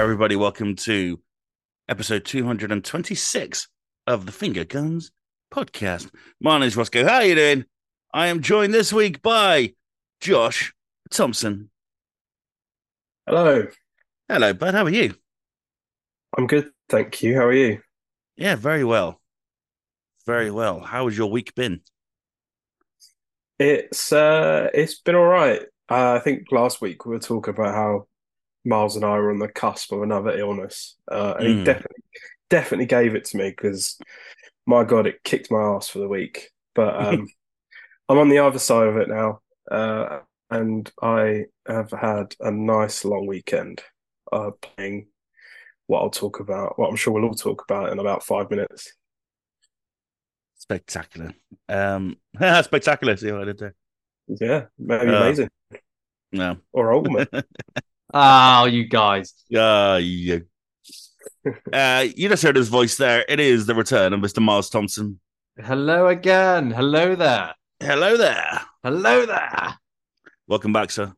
Everybody. Welcome to episode 226 of the Finger Guns podcast. My name is Rossko. How are you doing? I am joined this week by Josh Thompson. Hello, Hello, bud. How are you? I'm good, thank you. How are you? Yeah, very well. Very well. How has your week been? It's uh, it's been all right. Uh, I think last week we were talking about how Miles and I were on the cusp of another illness, uh, and he Mm. definitely definitely gave it to me because my God, it kicked my ass for the week. But um, I'm on the other side of it now, uh, and I have had a nice long weekend uh, playing what I'll talk about. What I'm sure we'll all talk about in about five minutes. Spectacular. Um, spectacular. See what I did there? Yeah, maybe Uh, amazing No. or ultimate. Oh, you guys. Uh, yeah. uh, you just heard his voice there. It is the return of Mr. Miles Thompson. Hello again. Hello there. Hello there. Hello there. Welcome back, sir.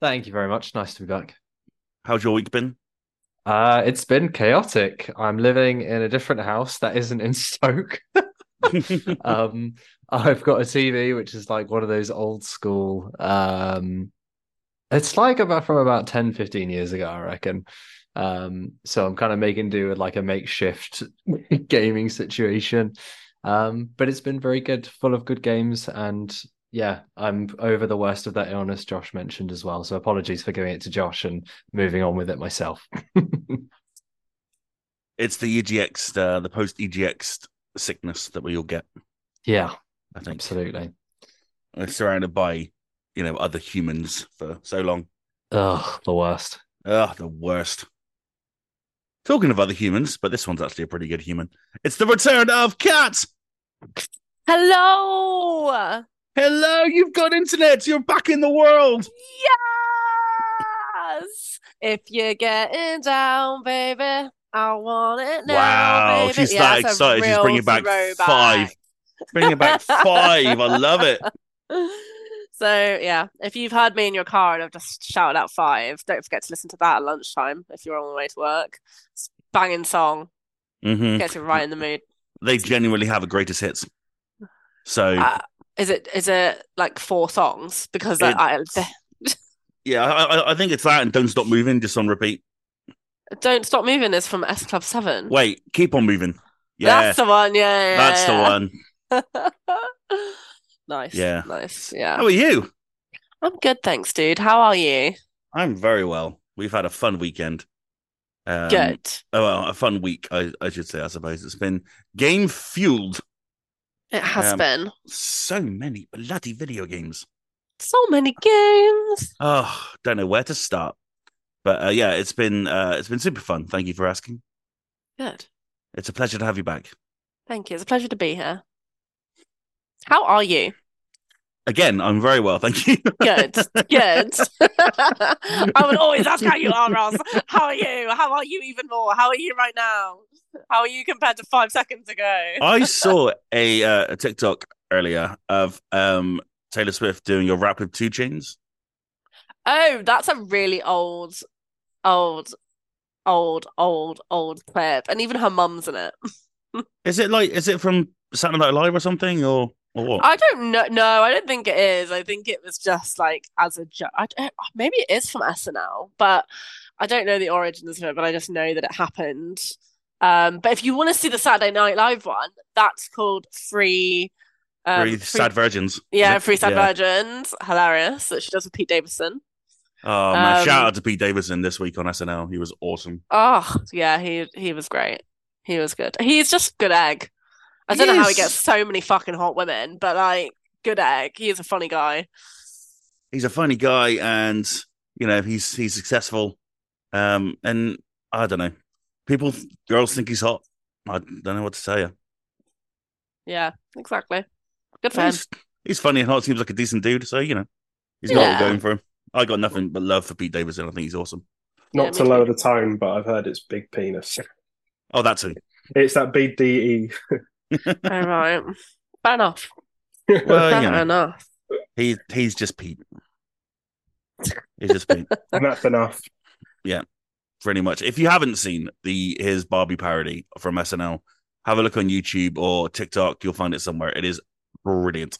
Thank you very much. Nice to be back. How's your week been? Uh, it's been chaotic. I'm living in a different house that isn't in Stoke. um, I've got a TV which is like one of those old school. Um, it's like about from about 10, 15 years ago, I reckon. Um, so I'm kind of making do with like a makeshift gaming situation. Um, but it's been very good, full of good games, and yeah, I'm over the worst of that illness Josh mentioned as well. So apologies for giving it to Josh and moving on with it myself. it's the EGX, uh, the post EGX sickness that we all get. yeah, I think absolutely. we're surrounded by, you know, other humans for so long. Ugh, the worst. Ugh, the worst. Talking of other humans, but this one's actually a pretty good human. It's the return of Kat. Hello. Hello, you've got internet. You're back in the world. Yes. If you're getting down, baby, I want it now. wow, baby. she's Yeah, that that's a excited. She's bringing back throwback. five. Bringing back five. I love it. So yeah, if you've heard me in your car and I've just shouted out five, don't forget to listen to that at lunchtime if you're on the way to work. It's a banging song, hmm gets you right in the mood. They genuinely have a greatest hits. So Uh, is it is it like four songs? Because I, I yeah, I, I- think it's that and don't stop moving just on repeat. don't stop moving is from S Club Seven. Wait, keep on moving. Yeah, That's the one. Yeah, yeah, that's the one. nice. Yeah. Nice. Yeah. How are you? I'm good, thanks, dude. How are you? I'm very well. We've had a fun weekend. Um, good. Oh, well, a fun week, I, I should say. I suppose it's been game fueled. It has um, been So many bloody video games. so many games. Oh, don't know where to start. But uh, yeah, it's been uh, it's been super fun. Thank you for asking. Good. It's a pleasure to have you back. Thank you. It's a pleasure to be here. How are you? Again, I'm very well, thank you. Good. good. I would always ask how you are, Ross. How are you? How are you even more? How are you right now? How are you compared to five seconds ago? I saw a, uh, a TikTok earlier of um, Taylor Swift doing a rap with 2 Chainz. Oh, that's a really old, old, old, old, old clip. And even her mum's in it. Is it like is it from Saturday Night Live or something or? I don't know. No, I don't think it is. I think it was just like as a joke. Maybe it is from SNL, but I don't know the origins of it. But I just know that it happened. Um, but if you want to see the Saturday Night Live one, that's called Free. Um, Three sad virgins. yeah? Free Sad Yeah. Virgins. Hilarious that she does with Pete Davidson. Oh man, Um, shout out to Pete Davidson this week on SNL. He was awesome. Oh, yeah, he he was great. He was good. He's just good egg. I don't know how he gets so many fucking hot women, but like good egg. He is a funny guy. He's a funny guy, and you know he's he's successful. Um, and I don't know, people, girls think he's hot. I don't know what to tell you. Yeah, exactly. Good for him. He's, he's funny and hot. Seems like a decent dude. So you know, he's got it Yeah. going for him. I got nothing but love for Pete Davidson. I think he's awesome. Not Yeah, to lower too. the tone, but I've heard it's big penis. Oh, that too. It's that BDE. All right. Fair enough. Well, Fair you know, enough. he he's just Pete. He's just Pete. and that's enough. Yeah, pretty much. If you haven't seen the his Barbie parody from SNL, have a look on YouTube or TikTok. You'll find it somewhere. It is brilliant.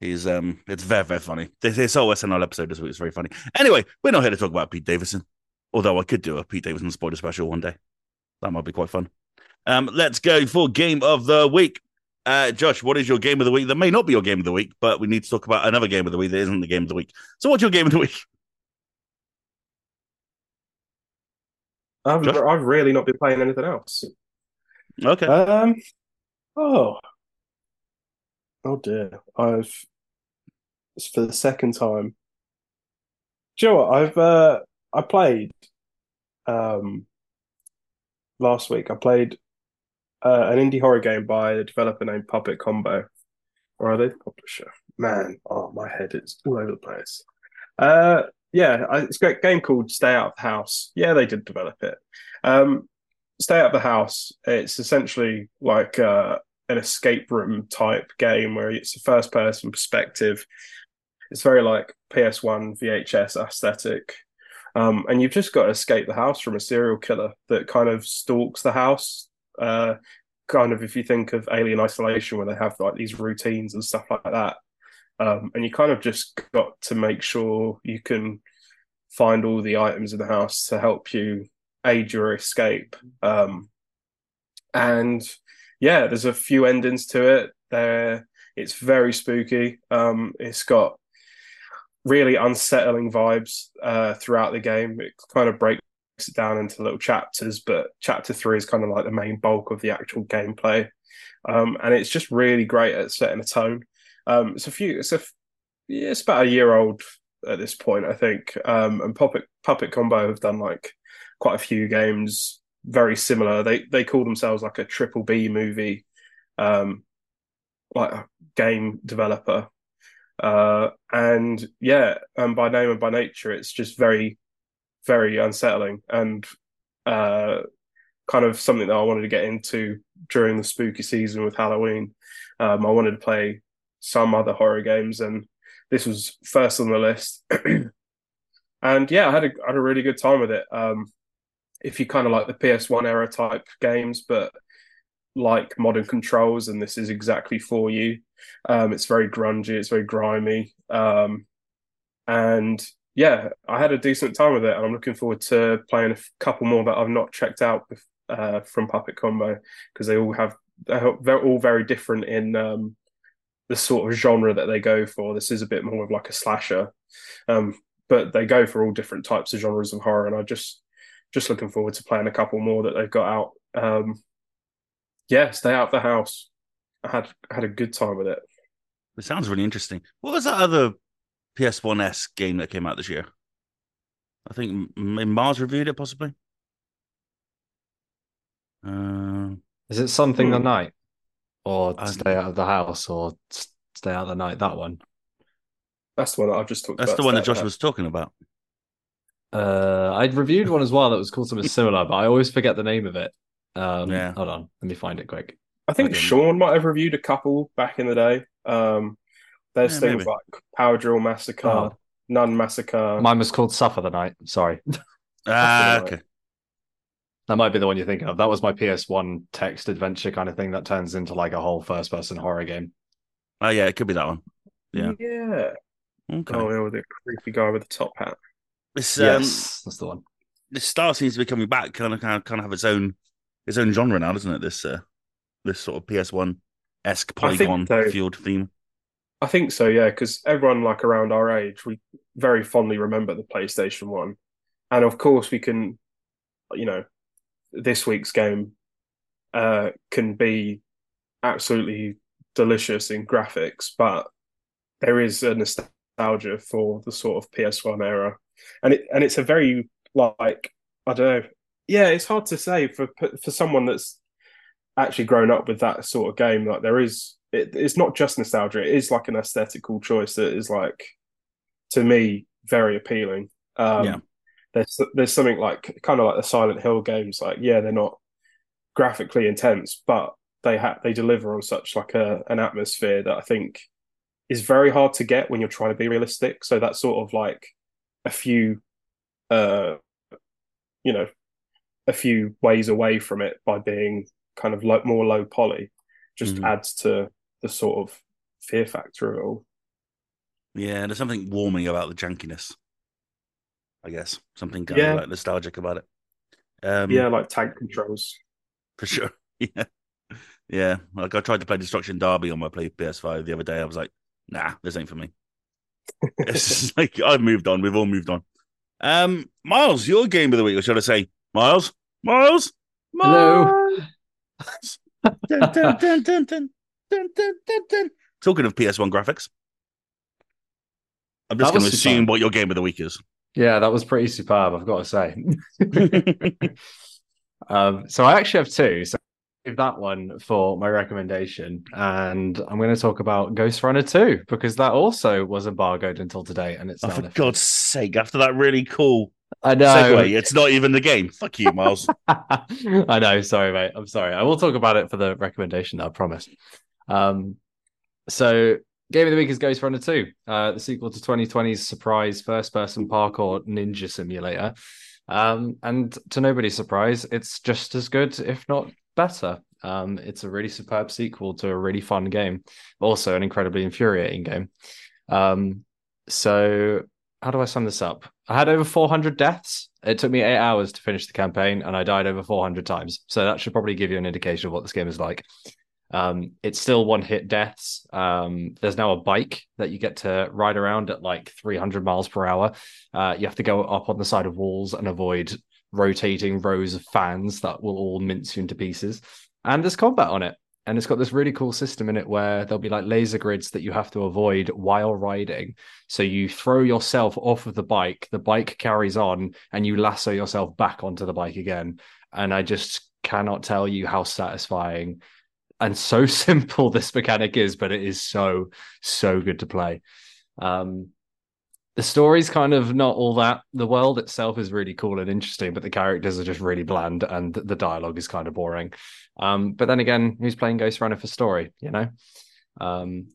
He's um, it's very very funny. This, this whole SNL episode this week is very funny. Anyway, we're not here to talk about Pete Davidson, although I could do a Pete Davidson spoiler special one day. That might be quite fun. Um, let's go for game of the week. Uh, Josh, what is your game of the week? That may not be your game of the week, but we need to talk about another game of the week that isn't the game of the week. So, what's your game of the week? I've, Josh? I've really not been playing anything else. Okay. Um, oh, oh dear. I've it's for the second time. Do you know what? I've uh, I played um last week. I played uh, an indie horror game by a developer named Puppet Combo. Or are they the publisher? Man, oh my head is all over the place. Uh, yeah, it's a great game called Stay Out of the House. Yeah, they did develop it. Um, Stay Out of the House. It's essentially like uh, an escape room type game where it's a first person perspective. It's very like PS1 VHS aesthetic. Um, and you've just got to escape the house from a serial killer that kind of stalks the house. Uh, kind of if you think of Alien Isolation, where they have like these routines and stuff like that. Um, and you kind of just got to make sure you can find all the items in the house to help you aid your escape. Um, and yeah, there's a few endings to it. There, it's very spooky. Um, it's got really unsettling vibes uh, throughout the game. It kind of breaks it down into little chapters, but chapter three is kind of like the main bulk of the actual gameplay. Um, and it's just really great at setting a tone. Um, it's a few, it's a, yeah, it's about a year old at this point, I think. Um, and Puppet Puppet Combo have done like quite a few games very similar. They they call themselves like a triple B movie, um, like a game developer. Uh, and yeah, and by name and by nature, it's just very, very unsettling and uh, kind of something that I wanted to get into during the spooky season with Halloween. Um, I wanted to play some other horror games, and this was first on the list. and yeah, I had had a really good time with it. Um, if you kind of like the PS1 era type games, but like modern controls, and this is exactly for you. Um, it's very grungy, it's very grimy, um, and yeah, I had a decent time with it, and I'm looking forward to playing a couple more that I've not checked out uh, from Puppet Combo because they all have they're all very different in um, the sort of genre that they go for. This is a bit more of like a slasher, um, but they go for all different types of genres of horror, and I just just looking forward to playing a couple more that they've got out. Um, yeah, stay out of the house. I had had a good time with it. It sounds really interesting. What was that other PS1 S game that came out this year? I think Mars reviewed it, possibly. Uh, Is it something the Hmm. night, or I- stay out of the house, or stay out of the night? That one. That's the one that I've just talked that's about. the one that Stay Out Josh was talking about. Uh, I'd reviewed one as well that was called something similar, but I always forget the name of it. Um, Yeah. hold on, let me find it quick. I think Okay. Sean might have reviewed a couple back in the day. Um, there's Yeah, things maybe. like Power Drill Massacre, Oh. Nun Massacre. Mine was called Suffer the Night. Sorry, Ah, That's the okay. that might be the one you're thinking of. That was my PS1 text adventure kind of thing that turns into like a whole first-person horror game. Oh, yeah, it could be that one. Yeah. yeah. Okay. Oh, yeah, with the creepy guy with the top hat. This um, yes, that's the one. this star seems to be coming back, kind of, kind of, kind of have its own, its own genre now, doesn't it? This, uh, this sort of PS1 esque polygon so. fueled theme. I think so, yeah, because everyone like around our age, we very fondly remember the PlayStation One, and of course we can, you know, this week's game uh, can be absolutely delicious in graphics, but there is a nostalgia for the sort of PS1 era, and it and it's a very like I don't know, yeah, it's hard to say for for someone that's actually grown up with that sort of game. Like there is, it, it's not just nostalgia; it is like an aesthetical choice that is like, to me, very appealing. Um, Yeah. There's there's something like kind of like the Silent Hill games. Like, yeah, they're not graphically intense, but they ha- they deliver on such like a an atmosphere that I think is very hard to get when you're trying to be realistic. So that's sort of like a few uh you know, a few ways away from it by being kind of like more low poly, just Mhm. adds to the sort of fear factor of it all. Yeah, there's something warming about the jankiness. I guess something kind Yeah. of like nostalgic about it. Um, yeah, like tank controls. for sure. Yeah, yeah. Like I tried to play Destruction Derby on my play PS5 the other day. I was like, nah, this ain't for me. it's like I've moved on. We've all moved on. Um, Miles, your game of the week, or should I say, Miles, Miles, Hello. Miles. Dun, dun, dun, dun, dun, dun, dun, dun, dun. Talking of PS1 graphics, I'm just going to assume superb. what your game of the week is. Yeah, that was pretty superb, I've got to say. um, so I actually have two. So I'll give that one for my recommendation. And I'm going to talk about Ghostrunner 2 because that also was embargoed until today. And it's oh, for lifted. God's sake! After that really cool I know. segue, it's not even the game. Fuck you, Miles. I know. Sorry, mate. I'm sorry. I will talk about it for the recommendation. I promise. Um, so game of the week is Ghostrunner 2, uh, the sequel to 2020's surprise first-person parkour ninja simulator. Um, and to nobody's surprise, it's just as good, if not better. Um, it's a really superb sequel to a really fun game, also an incredibly infuriating game. Um, so how do I sum this up? I had over 400 deaths. It took me eight hours to finish the campaign, and I died over 400 times. So that should probably give you an indication of what this game is like. Um, it's still one hit deaths. Um, there's now a bike that you get to ride around at like 300 miles per hour. Uh, you have to go up on the side of walls and avoid rotating rows of fans that will all mince you into pieces. And there's combat on it. And it's got this really cool system in it where there'll be like laser grids that you have to avoid while riding. So you throw yourself off of the bike, the bike carries on, and you lasso yourself back onto the bike again. And I just cannot tell you how satisfying and so simple this mechanic is, but it is so, so good to play. Um, the story's kind of not all that. The world itself is really cool and interesting, but the characters are just really bland and the dialogue is kind of boring. Um, but then again, who's playing Ghostrunner for story, you know? Um,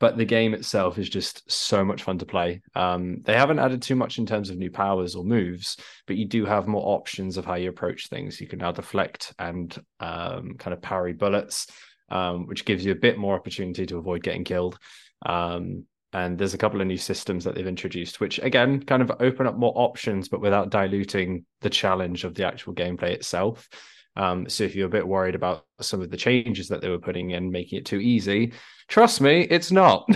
but the game itself is just so much fun to play. Um, they haven't added too much in terms of new powers or moves, but you do have more options of how you approach things. You can now deflect and um, kind of parry bullets, um, which gives you a bit more opportunity to avoid getting killed. Um, and there's a couple of new systems that they've introduced, which again kind of open up more options, but without diluting the challenge of the actual gameplay itself. Um, so if you're a bit worried about some of the changes that they were putting in, making it too easy, trust me, it's not.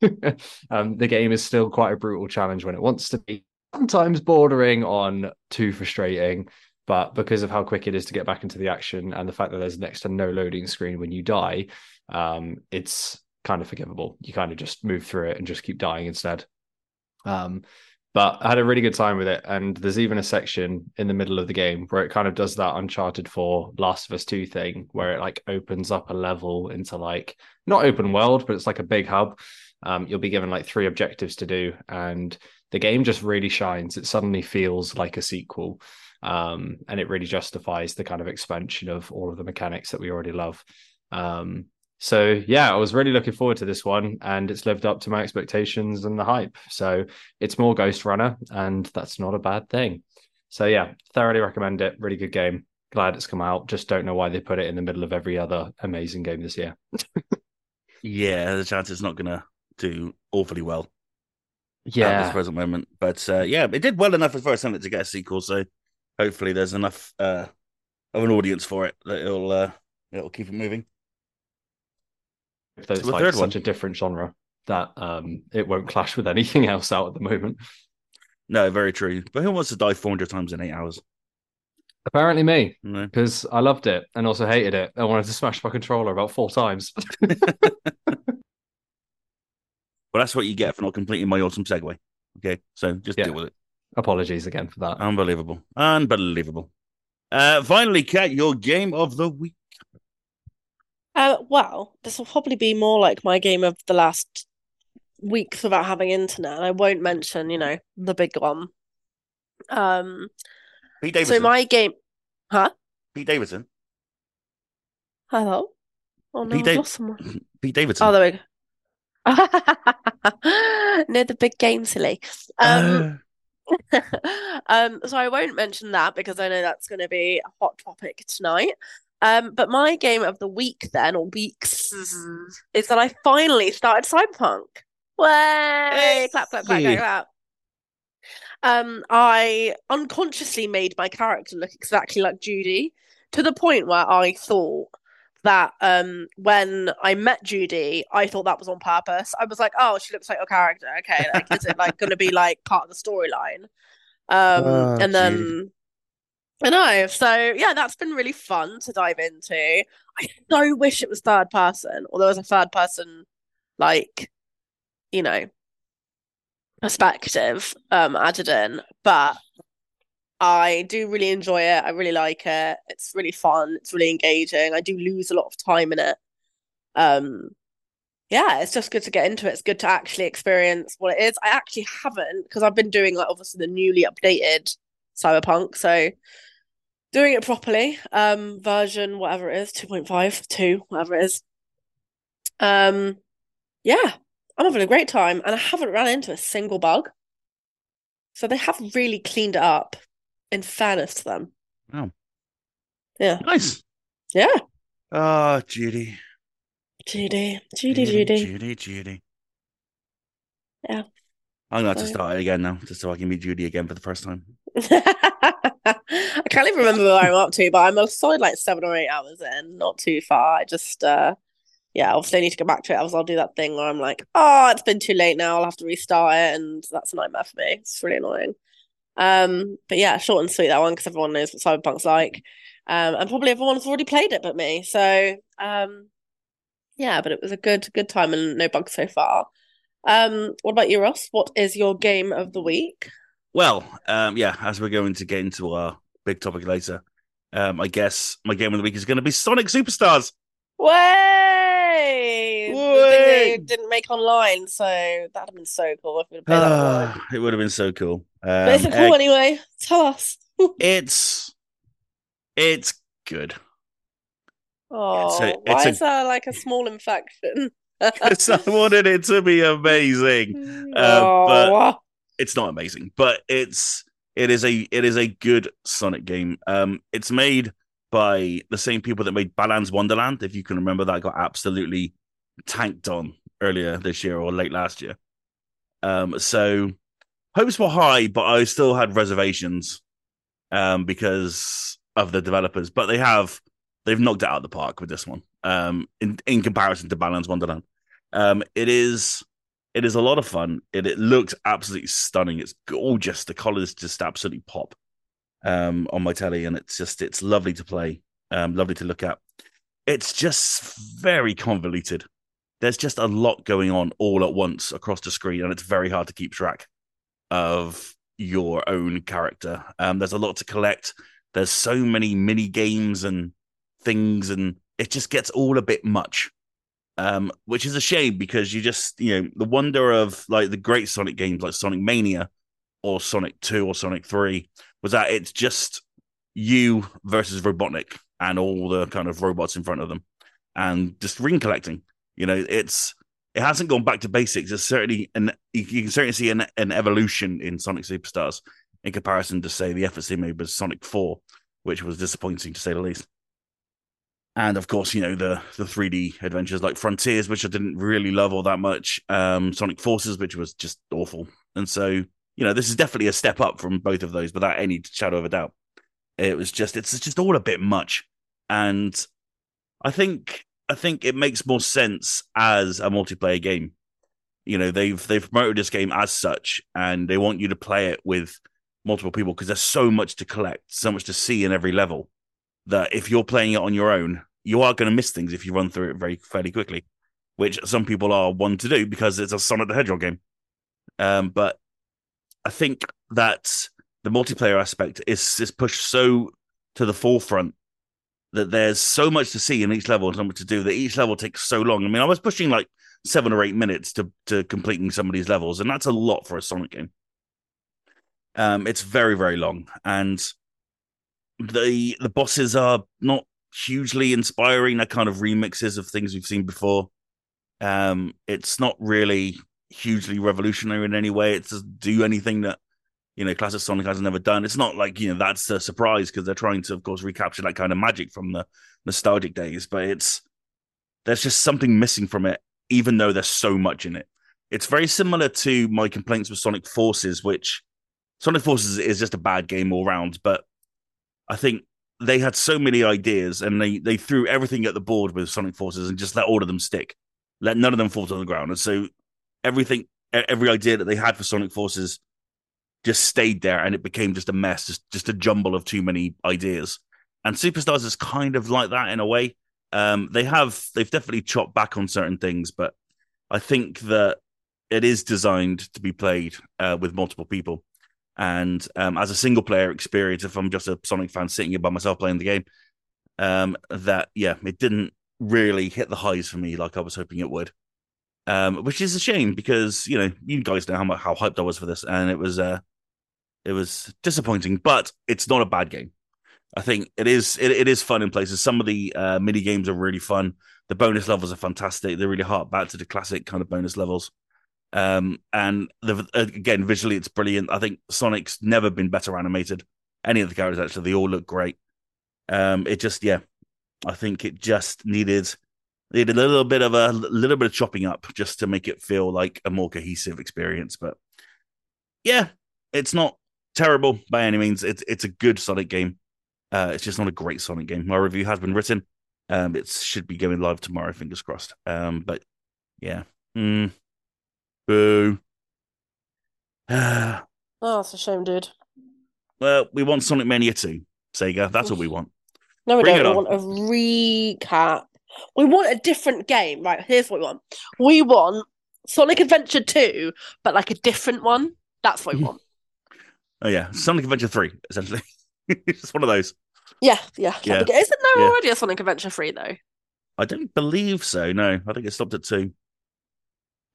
um, the game is still quite a brutal challenge when it wants to be, sometimes bordering on too frustrating. But because of how quick it is to get back into the action and the fact that there's next to no loading screen when you die, um, it's kind of forgivable. You kind of just move through it and just keep dying instead. Um, but I had a really good time with it. And there's even a section in the middle of the game where it kind of does that Uncharted 4 Last of Us 2 thing, where it like opens up a level into like not open world, but it's like a big hub. Um, you'll be given like three objectives to do, and the game just really shines. It suddenly feels like a sequel. Um, and it really justifies the kind of expansion of all of the mechanics that we already love. Um, so yeah, I was really looking forward to this one, and it's lived up to my expectations and the hype. So it's more Ghostrunner, and that's not a bad thing. So yeah, thoroughly recommend it. Really good game. Glad it's come out. Just don't know why they put it in the middle of every other amazing game this year. yeah, the chance it's not going to do awfully well Yeah, at this present moment. But uh, yeah, it did well enough as far as something to get a sequel. So hopefully there's enough uh, of an audience for it that it'll uh, it'll keep it moving. if there's So the like third such one. a different genre that um it won't clash with anything else out at the moment. No, very true. But who wants to die 400 times in eight hours? Apparently me, No. because I loved it and also hated it. I wanted to smash my controller about four times. Well, that's what you get for not completing my awesome segue. Okay, so just Yeah. deal with it. Apologies again for that. Unbelievable. Unbelievable. Uh, finally, Kat, your game of the week. Uh, well, this will probably be more like my game of the last weeks without having internet, and I won't mention, you know, the big one. Um, Pete Davidson. so my game, huh? Pete Davidson. Hello? Oh no, Pete I've Dav- lost someone. Pete Davidson. Oh, there we go. no, the big game, silly. Um, um, so I won't mention that because I know that's going to be a hot topic tonight. Um, but my game of the week then, or weeks, is that I finally started Cyberpunk. Way! Clap, clap, clap, clap, clap. Um, I unconsciously made my character look exactly like Judy to the point where I thought that um when I met Judy, I thought that was on purpose. I was like, oh, she looks like your character. Okay, like is it like gonna be like part of the storyline? Um Oh, and then. I know. So yeah, that's been really fun to dive into. I so wish it was third person, or there was a third person like, you know, perspective um added in. But I do really enjoy it. I really like it. It's really fun. It's really engaging. I do lose a lot of time in it. Um, yeah, it's just good to get into it. It's good to actually experience what it is. I actually haven't because I've been doing like obviously the newly updated Cyberpunk, so doing it properly. Um, version whatever it is, 2.5, 2, whatever it is. Um, yeah, I'm having a great time, and I haven't ran into a single bug. So they have really cleaned it up. In fairness them, Wow. Yeah. Nice. yeah. Oh, Judy. Judy, Judy, Judy. Judy, Judy. Yeah. I'm gonna have to start it again now, just so I can meet Judy again for the first time. I can't even remember where I'm up to, but I'm a solid like seven or eight hours in, not too far. I just, uh, yeah, obviously I need to go back to it. Else I'll do that thing where I'm like, oh, it's been too late now. I'll have to restart it, and that's a nightmare for me. It's really annoying. Um, but yeah, short and sweet that one because everyone knows what Cyberpunk's like, um, and probably everyone's already played it but me. So, um, yeah, but it was a good, good time and no bugs so far. Um, what about you, Ross? What is your game of the week? Well, um, yeah, as we're going to get into our big topic later, um, I guess my game of the week is going to be Sonic Superstars. Way! The they didn't make online, so that'd have been so cool if we'd played that online. Ah, it would have been so cool. But Um, it cool uh, anyway? Tell us. it's it's good. Oh, a- why a- is that like a small infection? Because I wanted it to be amazing. Uh, oh, It's not amazing, but it's it is a it is a good Sonic game. Um, it's made by the same people that made Balan's Wonderland. If you can remember, that got absolutely tanked on earlier this year or late last year. Um, so hopes were high, but I still had reservations um, because of the developers. But they have they've knocked it out of the park with this one. Um, in in comparison to Balan's Wonderland, um, it is it is a lot of fun. It it looks absolutely stunning. It's gorgeous. The colors just absolutely pop um, on my telly, and it's just it's lovely to play, um, lovely to look at. It's just very convoluted. There's just a lot going on all at once across the screen, and it's very hard to keep track of your own character. Um, there's a lot to collect. There's so many mini games and things, and it just gets all a bit much. Um, which is a shame because you just, you know, the wonder of like the great Sonic games like Sonic Mania or Sonic 2 or Sonic 3 was that it's just you versus Robotnik and all the kind of robots in front of them and just ring collecting. You know, it's it hasn't gone back to basics. It's certainly and you can certainly see an, an evolution in Sonic Superstars in comparison to say the efforts they made with Sonic 4, which was disappointing to say the least. And of course, you know, the the 3D adventures like Frontiers, which I didn't really love all that much. Um, Sonic Forces, which was just awful. And so, you know, this is definitely a step up from both of those without any shadow of a doubt. It was just it's just all a bit much. And I think I think it makes more sense as a multiplayer game. You know, they've they've promoted this game as such, and they want you to play it with multiple people because there's so much to collect, so much to see in every level that if you're playing it on your own, you are going to miss things if you run through it very fairly quickly, which some people are one to do because it's a Sonic the Hedgehog game. Um, but I think that the multiplayer aspect is is pushed so to the forefront that there's so much to see in each level and so much to do that each level takes so long. I mean, I was pushing like seven or eight minutes to to completing some of these levels, and that's a lot for a Sonic game. Um, it's very very long, and the the bosses are not hugely inspiring. They're kind of remixes of things we've seen before. Um, it's not really hugely revolutionary in any way. It doesn't do anything that you know, classic Sonic has never done. It's not like, you know, that's a surprise because they're trying to, of course, recapture that kind of magic from the nostalgic days, but it's, there's just something missing from it, even though there's so much in it. It's very similar to my complaints with Sonic Forces, which Sonic Forces is just a bad game all round, but I think they had so many ideas and they, they threw everything at the board with Sonic Forces and just let all of them stick. Let none of them fall to the ground. And so everything, every idea that they had for Sonic Forces just stayed there and it became just a mess, just just a jumble of too many ideas. And Superstars is kind of like that in a way. Um, they have they've definitely chopped back on certain things, but I think that it is designed to be played uh, with multiple people. And um, as a single player experience, if I'm just a Sonic fan sitting here by myself playing the game, um, that yeah, it didn't really hit the highs for me like I was hoping it would. Um, which is a shame because you know you guys know how much, how hyped I was for this, and it was uh, it was disappointing, but it's not a bad game. I think it is it, it is fun in places. Some of the uh, mini games are really fun. The bonus levels are fantastic. They're really hark back to the classic kind of bonus levels. Um, and the, again, visually, it's brilliant. I think Sonic's never been better animated. Any of the characters actually, they all look great. Um, it just, yeah, I think it just needed needed a little bit of a little bit of chopping up just to make it feel like a more cohesive experience. But yeah, it's not terrible by any means. It's it's a good Sonic game. Uh, it's just not a great Sonic game. My review has been written. Um, it should be going live tomorrow. Fingers crossed. Um, but yeah, mm. boo. oh, that's a shame, dude. Well, we want Sonic Mania 2, Sega. That's what we want. No, we Bring don't. We on. want a recap. We want a different game. Right, here's what we want. We want Sonic Adventure 2, but like a different one. That's what we want. Oh yeah, Sonic Adventure 3, essentially. it's one of those. Yeah, yeah. Yeah. Isn't there Yeah. already a Sonic Adventure 3, though? I don't believe so. No, I think it stopped at two.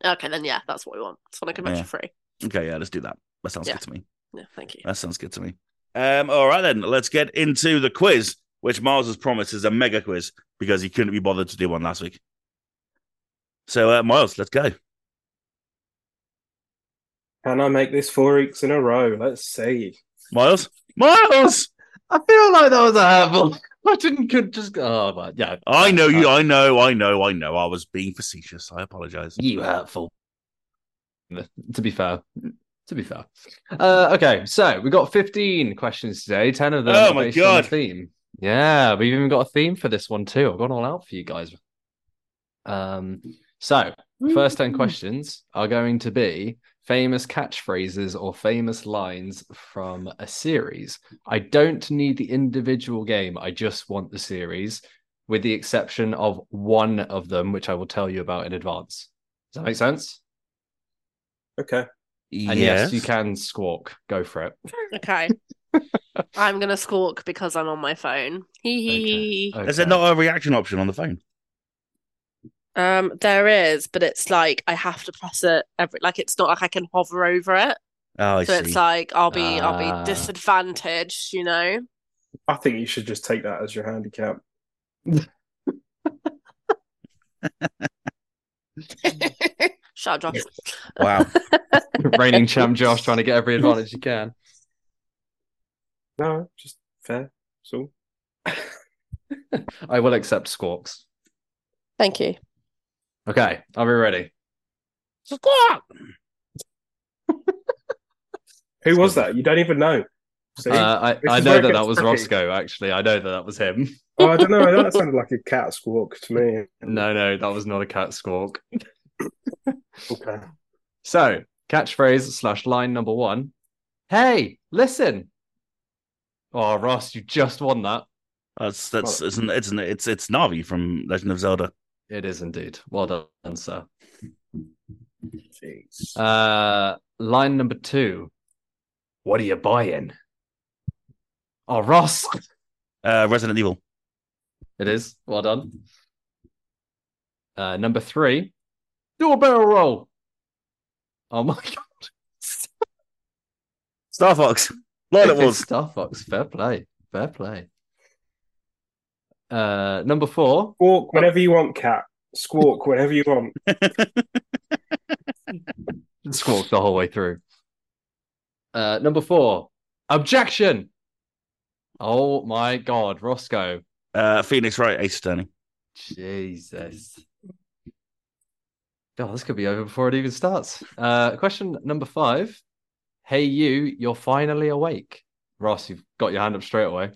Okay, then yeah, that's what we want. Sonic Adventure Yeah. 3. Okay, yeah, let's do that. That sounds Yeah. good to me. Yeah, thank you. That sounds good to me. Um, all right then, let's get into the quiz, which Miles has promised is a mega quiz because he couldn't be bothered to do one last week. So, uh, Miles, let's go. Can I make this four weeks in a row? Let's see. Miles, Miles. I feel like that was a hurtful. I didn't could just go. oh but yeah. I know you. I know. I know. I know. I was being facetious. I apologize. You hurtful. To be fair. To be fair. Uh, okay, so we got 15 questions today. 10 of them Oh my based on God. theme. Yeah, we've even got a theme for this one too. I've gone all out for you guys. Um, so first 10 questions are going to be famous catchphrases or famous lines from a series. I don't need the individual game, I just want the series, with the exception of one of them, which I will tell you about in advance. Does that make sense? Okay. And yes, you can squawk. Go for it. Okay. I'm going to squawk because I'm on my phone. Hee hee hee. Is there not a reaction option on the phone? Um, there is, but it's like I have to press it every like it's not like I can hover over it. Oh, I so see. it's like I'll be I'll Ah. be disadvantaged, you know. I think you should just take that as your handicap. Shut up, Josh. wow. Reigning champ Josh trying to get every advantage he can. No, just fair. So I will accept squawks. Thank you. Okay, are we ready? Squawk. who was that? You don't even know. See? Uh, I, I know that that was tricky. Rossko, actually. I know that that was him. oh, I don't know. That sounded like a cat squawk to me. No, no, that was not a cat squawk. Okay. So, catchphrase slash line number one. Hey, listen. Oh, Ross, you just won that. That's that's isn't it's it's it's Navi from Legend of Zelda. It is indeed. Well done, sir. Jeez. Uh, line number two. What are you buying? Oh, Ross. Uh, Resident Evil. It is. Well done. Uh, number three. Do a barrel roll. Oh my god. Star Fox. Like it was. Star Fox. Fair play. Fair play. Uh, number four. Squawk whenever you want, Kat. Squawk whenever you want. Squawk the whole way through. Uh, number four, objection. Oh my God, Rossko. Uh, Phoenix Wright, Ace Attorney. Jesus. God, this could be over before it even starts. Uh, question number five. Hey, you, you're finally awake. Ross, you've got your hand up straight away.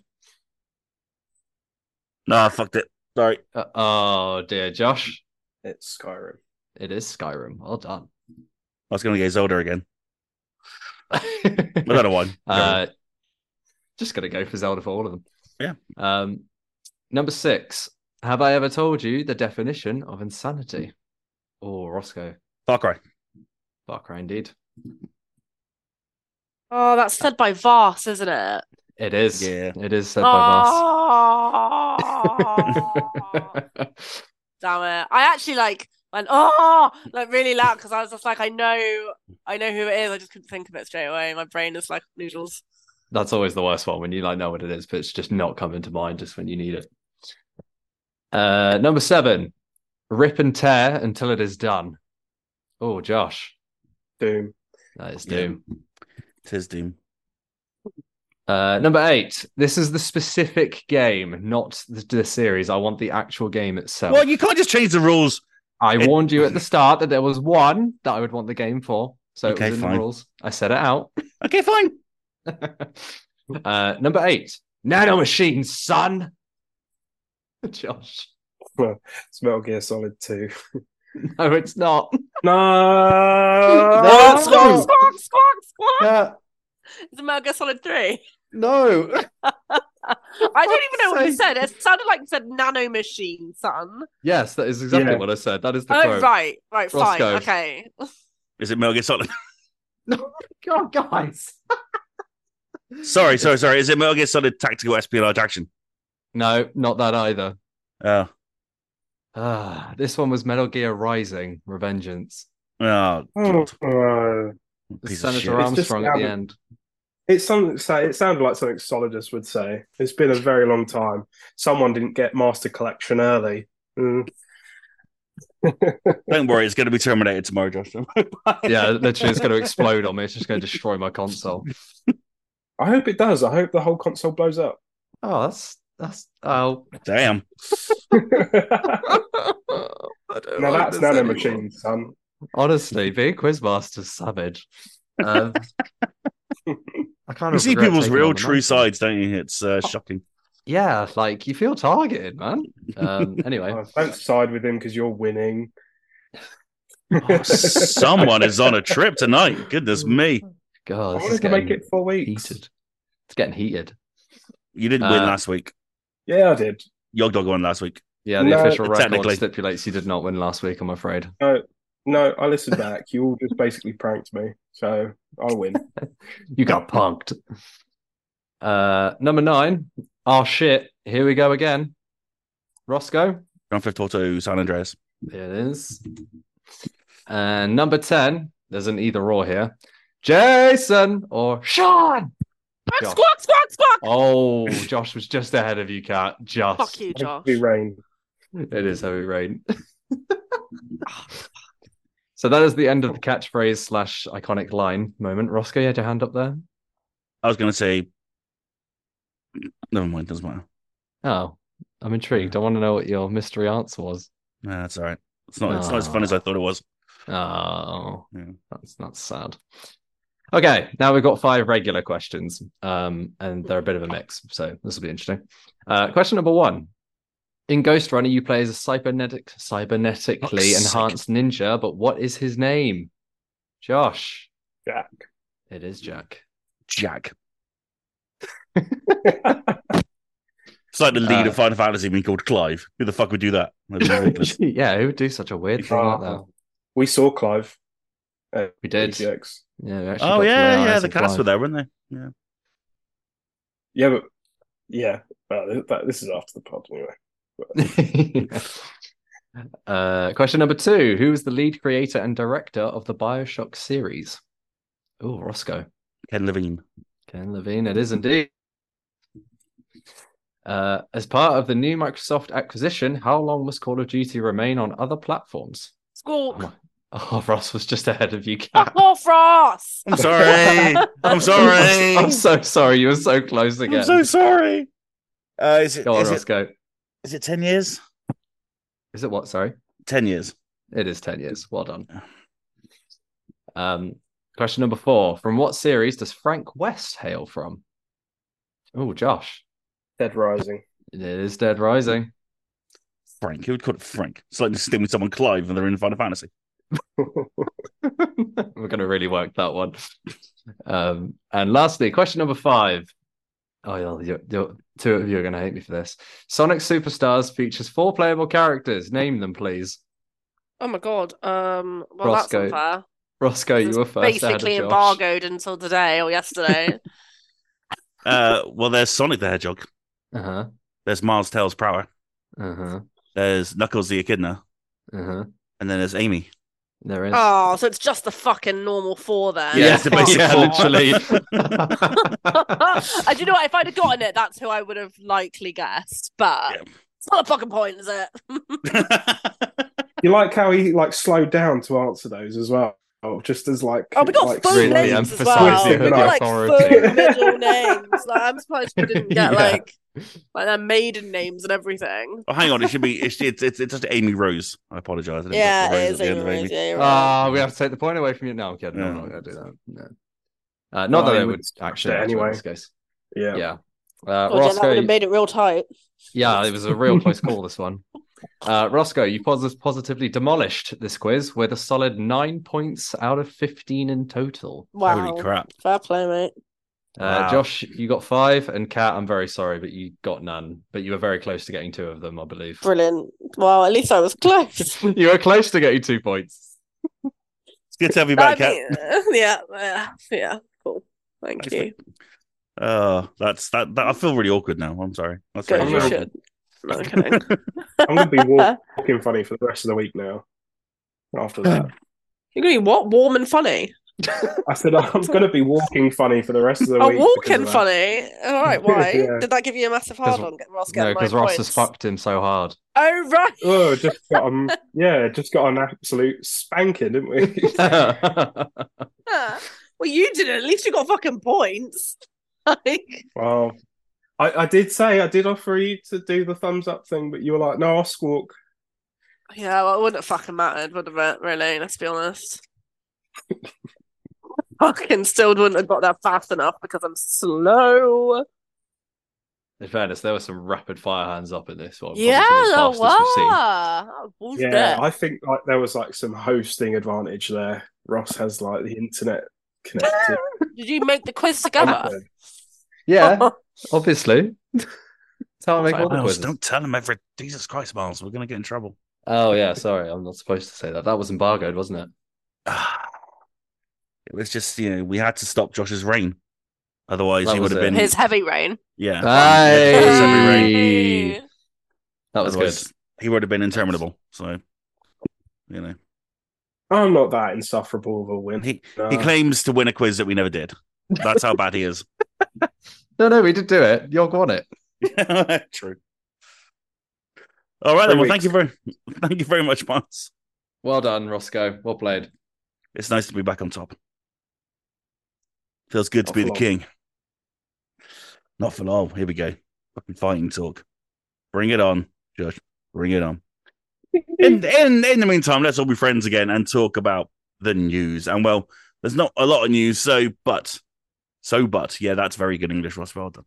No, I fucked it. Sorry. Uh, oh, dear. Josh, It's Skyrim. it is Skyrim. Well done. I was going to get Zelda again. I don't know. Uh, just gonna go for Zelda for all of them. Yeah. Um, number six. Have I ever told you the definition of insanity? Oh, Rossko. Far Cry. Far Cry indeed. Oh, that's said by Vaas, isn't it? It is. Yeah. It is said by Vaas. Oh, damn it! I actually like went oh like really loud because I was just like I know I know who it is. I just couldn't think of it straight away. My brain is like noodles. That's always the worst one when you like know what it is, but it's just not coming to mind just when you need it. Uh, number seven. Rip and tear until it is done. Oh, Josh. Doom. That is Yeah. doom. Tis Doom. Uh, number eight. This is the specific game, not the, the series. I want the actual game itself. Well, you can't just change the rules. I it- warned you at the start that there was one that I would want the game for, so Okay, it was in fine. the rules. I set it out. Okay, fine. uh, number eight. Nano machines, son. Josh. Well, it's Metal Gear Solid 2. No, it's not. No! No, Squawk, squawk, squawk, squawk, squawk. Yeah, Is it Metal Gear Solid Three? No. I don't even know what you said. It sounded like you said nano machine, son. Yes, that is exactly Yeah. what I said. That is the Oh, quote. right, right, fine, okay. Is it Metal Gear Solid? No, God, guys. sorry, sorry, sorry. Is it Metal Gear Solid Tactical Espionage Action? No, not that either. Oh, Ah, this one was Metal Gear Rising: Revengeance. oh, Oh, God. oh. Piece. Senator Armstrong at the end. It's something. It sounded like something Solidus would say. It's been a very long time. Someone didn't get Master Collection early. Mm. Don't worry, it's going to be terminated tomorrow, Josh. Yeah, literally, it's going to explode on me. It's just going to destroy my console. I hope it does. I hope the whole console blows up. Oh, that's that's oh. Damn. I don't now like that's this nano anymore. machine, son. Honestly, being Quizmaster's savage. Um, I kind You of see people's real true mantle. sides, don't you? It's uh, shocking. Yeah, like you feel targeted, man. Um, anyway, Oh, don't side with him because you're winning. Oh, Someone is on a trip tonight. Goodness me. God, I wanted to make it four weeks. heated. It's getting heated. You didn't win Uh, last week. Yeah, I did. Yog Dog won last week. Yeah, the No, official record technically. stipulates you did not win last week. I'm afraid. No, no, I listened back. You all just basically pranked me, so I win. You got punked. Uh, number nine. Oh shit! Here we go again. Rossko. Grand Theft Auto San Andreas. There it is. And number 10, there's an either or here. Jason or Sean. Josh. Squawk, squawk, squawk. Oh, Josh was just ahead of you, Kat. Just. Fuck you, Josh. Heavy rain. It is heavy rain. so that is the end of the catchphrase slash iconic line moment. Rossko, you had your hand up there. I was going to say. Never mind, doesn't matter. Oh, I'm intrigued. I want to know what your mystery answer was. Nah, that's all right. It's not. It's not as fun as I thought it was. Oh, Yeah. that's that's sad. Okay, now we've got five regular questions, um, and they're a bit of a mix, so this will be interesting. Uh, question number one: In Ghostrunner, you play as a cybernetic, cybernetically Fuck's sake. enhanced ninja, but what is his name? Josh. Jack. It is Jack. Jack. It's like the lead Uh, of Final Fantasy being called Clive. Who the fuck would do that? That'd be ridiculous. yeah, who would do such a weird thing like that? Uh, we saw Clive. At We did. EGX. Yeah, we actually oh got yeah, yeah. eyes The on cast Clive. were there, weren't they? Yeah. Yeah, but yeah, well, that, this is after the pod anyway. uh, question number two: Who is the lead creator and director of the Bioshock series? Oh, Rossko. Ken Levine. Ken Levine, it is indeed. Uh, as part of the new Microsoft acquisition, how long must Call of Duty remain on other platforms? Squawk. Oh my, Oh, Ross was just ahead of you, Fuck Kat. off, Ross! I'm sorry. I'm sorry. I'm, so sorry. You were so close again. I'm so sorry. Uh, is it, Go on, is, Ross, it, go. Is it 10 years? Is it what? Sorry. 10 years. It is 10 years. Well done. Um, question number four. From what series does Frank West hail from? Oh, Josh. Dead Rising. It is Dead Rising. Frank. Who would call it Frank? It's like just with someone Clive and they're in Final Fantasy. We're going to really work that one. Um, and lastly, question number five. Oh, you're, you're, you're, two of you are going to hate me for this. Sonic Superstars features four playable characters. Name them, please. Oh my god. Um. Well, Rossko, that's unfair. Rossko, you were first. basically embargoed until today or yesterday. Uh, well, there's Sonic the Hedgehog. Uh-huh. There's Miles Tails Prower. Uh-huh. There's Knuckles the Echidna. Uh-huh. And then there's Amy. There is. oh, so it's just the fucking normal four then. Yeah, it's the basic yeah, four. literally. I do you know what? If I'd have gotten it, that's who I would have likely guessed. But Yeah. it's not a fucking point, is it? You like how he like slowed down to answer those as well, just as like Oh, we got like, full Really names as well. We the got like authority. full middle names. Like, I'm surprised we didn't get Yeah. like like their maiden names and everything. oh, hang on. It should be. It's it's it's, it's just Amy Rose. I apologize. I Yeah, put the it Rose is. at the end Amy Rose, Amy. yeah, right. Ah, we have to take the point away from you. No, I'm kidding. I'm not going to do that. No. Uh, not No, that I would would actually it anyway. in this case. Yeah. Yeah. Uh, God, yeah, that would have made it real tight. yeah, it was a real close call, this one. Uh, Rossko, you pos- positively demolished this quiz with a solid nine points out of 15 in total. Wow. Holy crap! Fair play, mate. Uh, Wow. Josh, you got five, and Kat, I'm very sorry, but you got none. But you were very close to getting two of them, I believe. Brilliant. Well, at least I was close. you were close to getting two points. It's good to have you back, Kat. yeah, yeah, yeah. Cool. Thank Thanks, you. Oh, that's that, that. I feel really awkward now. I'm sorry. That's Good, very you should. No, I'm. I'm gonna be walking funny for the rest of the week now. After that, You're gonna be what? Warm and funny. I said I'm gonna be walking funny for the rest of the Oh, week. walking funny. All right, why? Yeah. Did that give you a massive hard on? Ross No, because nine Ross has fucked him so hard. Oh right. Oh, just got um, yeah, just got an absolute spanking, didn't we? Ah, well, you didn't. At least you got fucking points. Like, well, I, I did say I did offer you to do the thumbs up thing, but you were like, "No, I'll squawk." yeah, well, it wouldn't have fucking mattered, would have it? Really? Let's be honest. fucking still wouldn't have got that fast enough because I'm slow. In fairness, there were some rapid fire hands up in this one. Yeah, probably there some were. of the fastest we've seen. Bullshit. Yeah, I think like there was like some hosting advantage there. Ross has like the internet connected. Did you make the quiz together? Yeah, obviously. That's how I make all the Miles, don't tell him every. Jesus Christ, Miles, we're gonna get in trouble. Oh yeah, sorry, I'm not supposed to say that. That was embargoed, wasn't it? It was just you know we had to stop Josh's rain. otherwise That he would have been His heavy rain. yeah. Hey! His heavy reign. Hey. That was good. He would have been interminable. So you know I'm not that insufferable of a win. he No. he claims to win a quiz that we never did. That's how bad he is. No, no, we did do it. York won it. True. All right, then. Three Well, thank you very, thank you very much, Miles. Well done, Rossko. Well played. It's nice to be back on top. Feels good to be the long. king. Not for long. Here we go. Fucking fighting talk. Bring it on, Josh. Bring it on. In in in the meantime, let's all be friends again and talk about the news. And well, there's not a lot of news, so but so but yeah, that's very good English, Ross. Well done.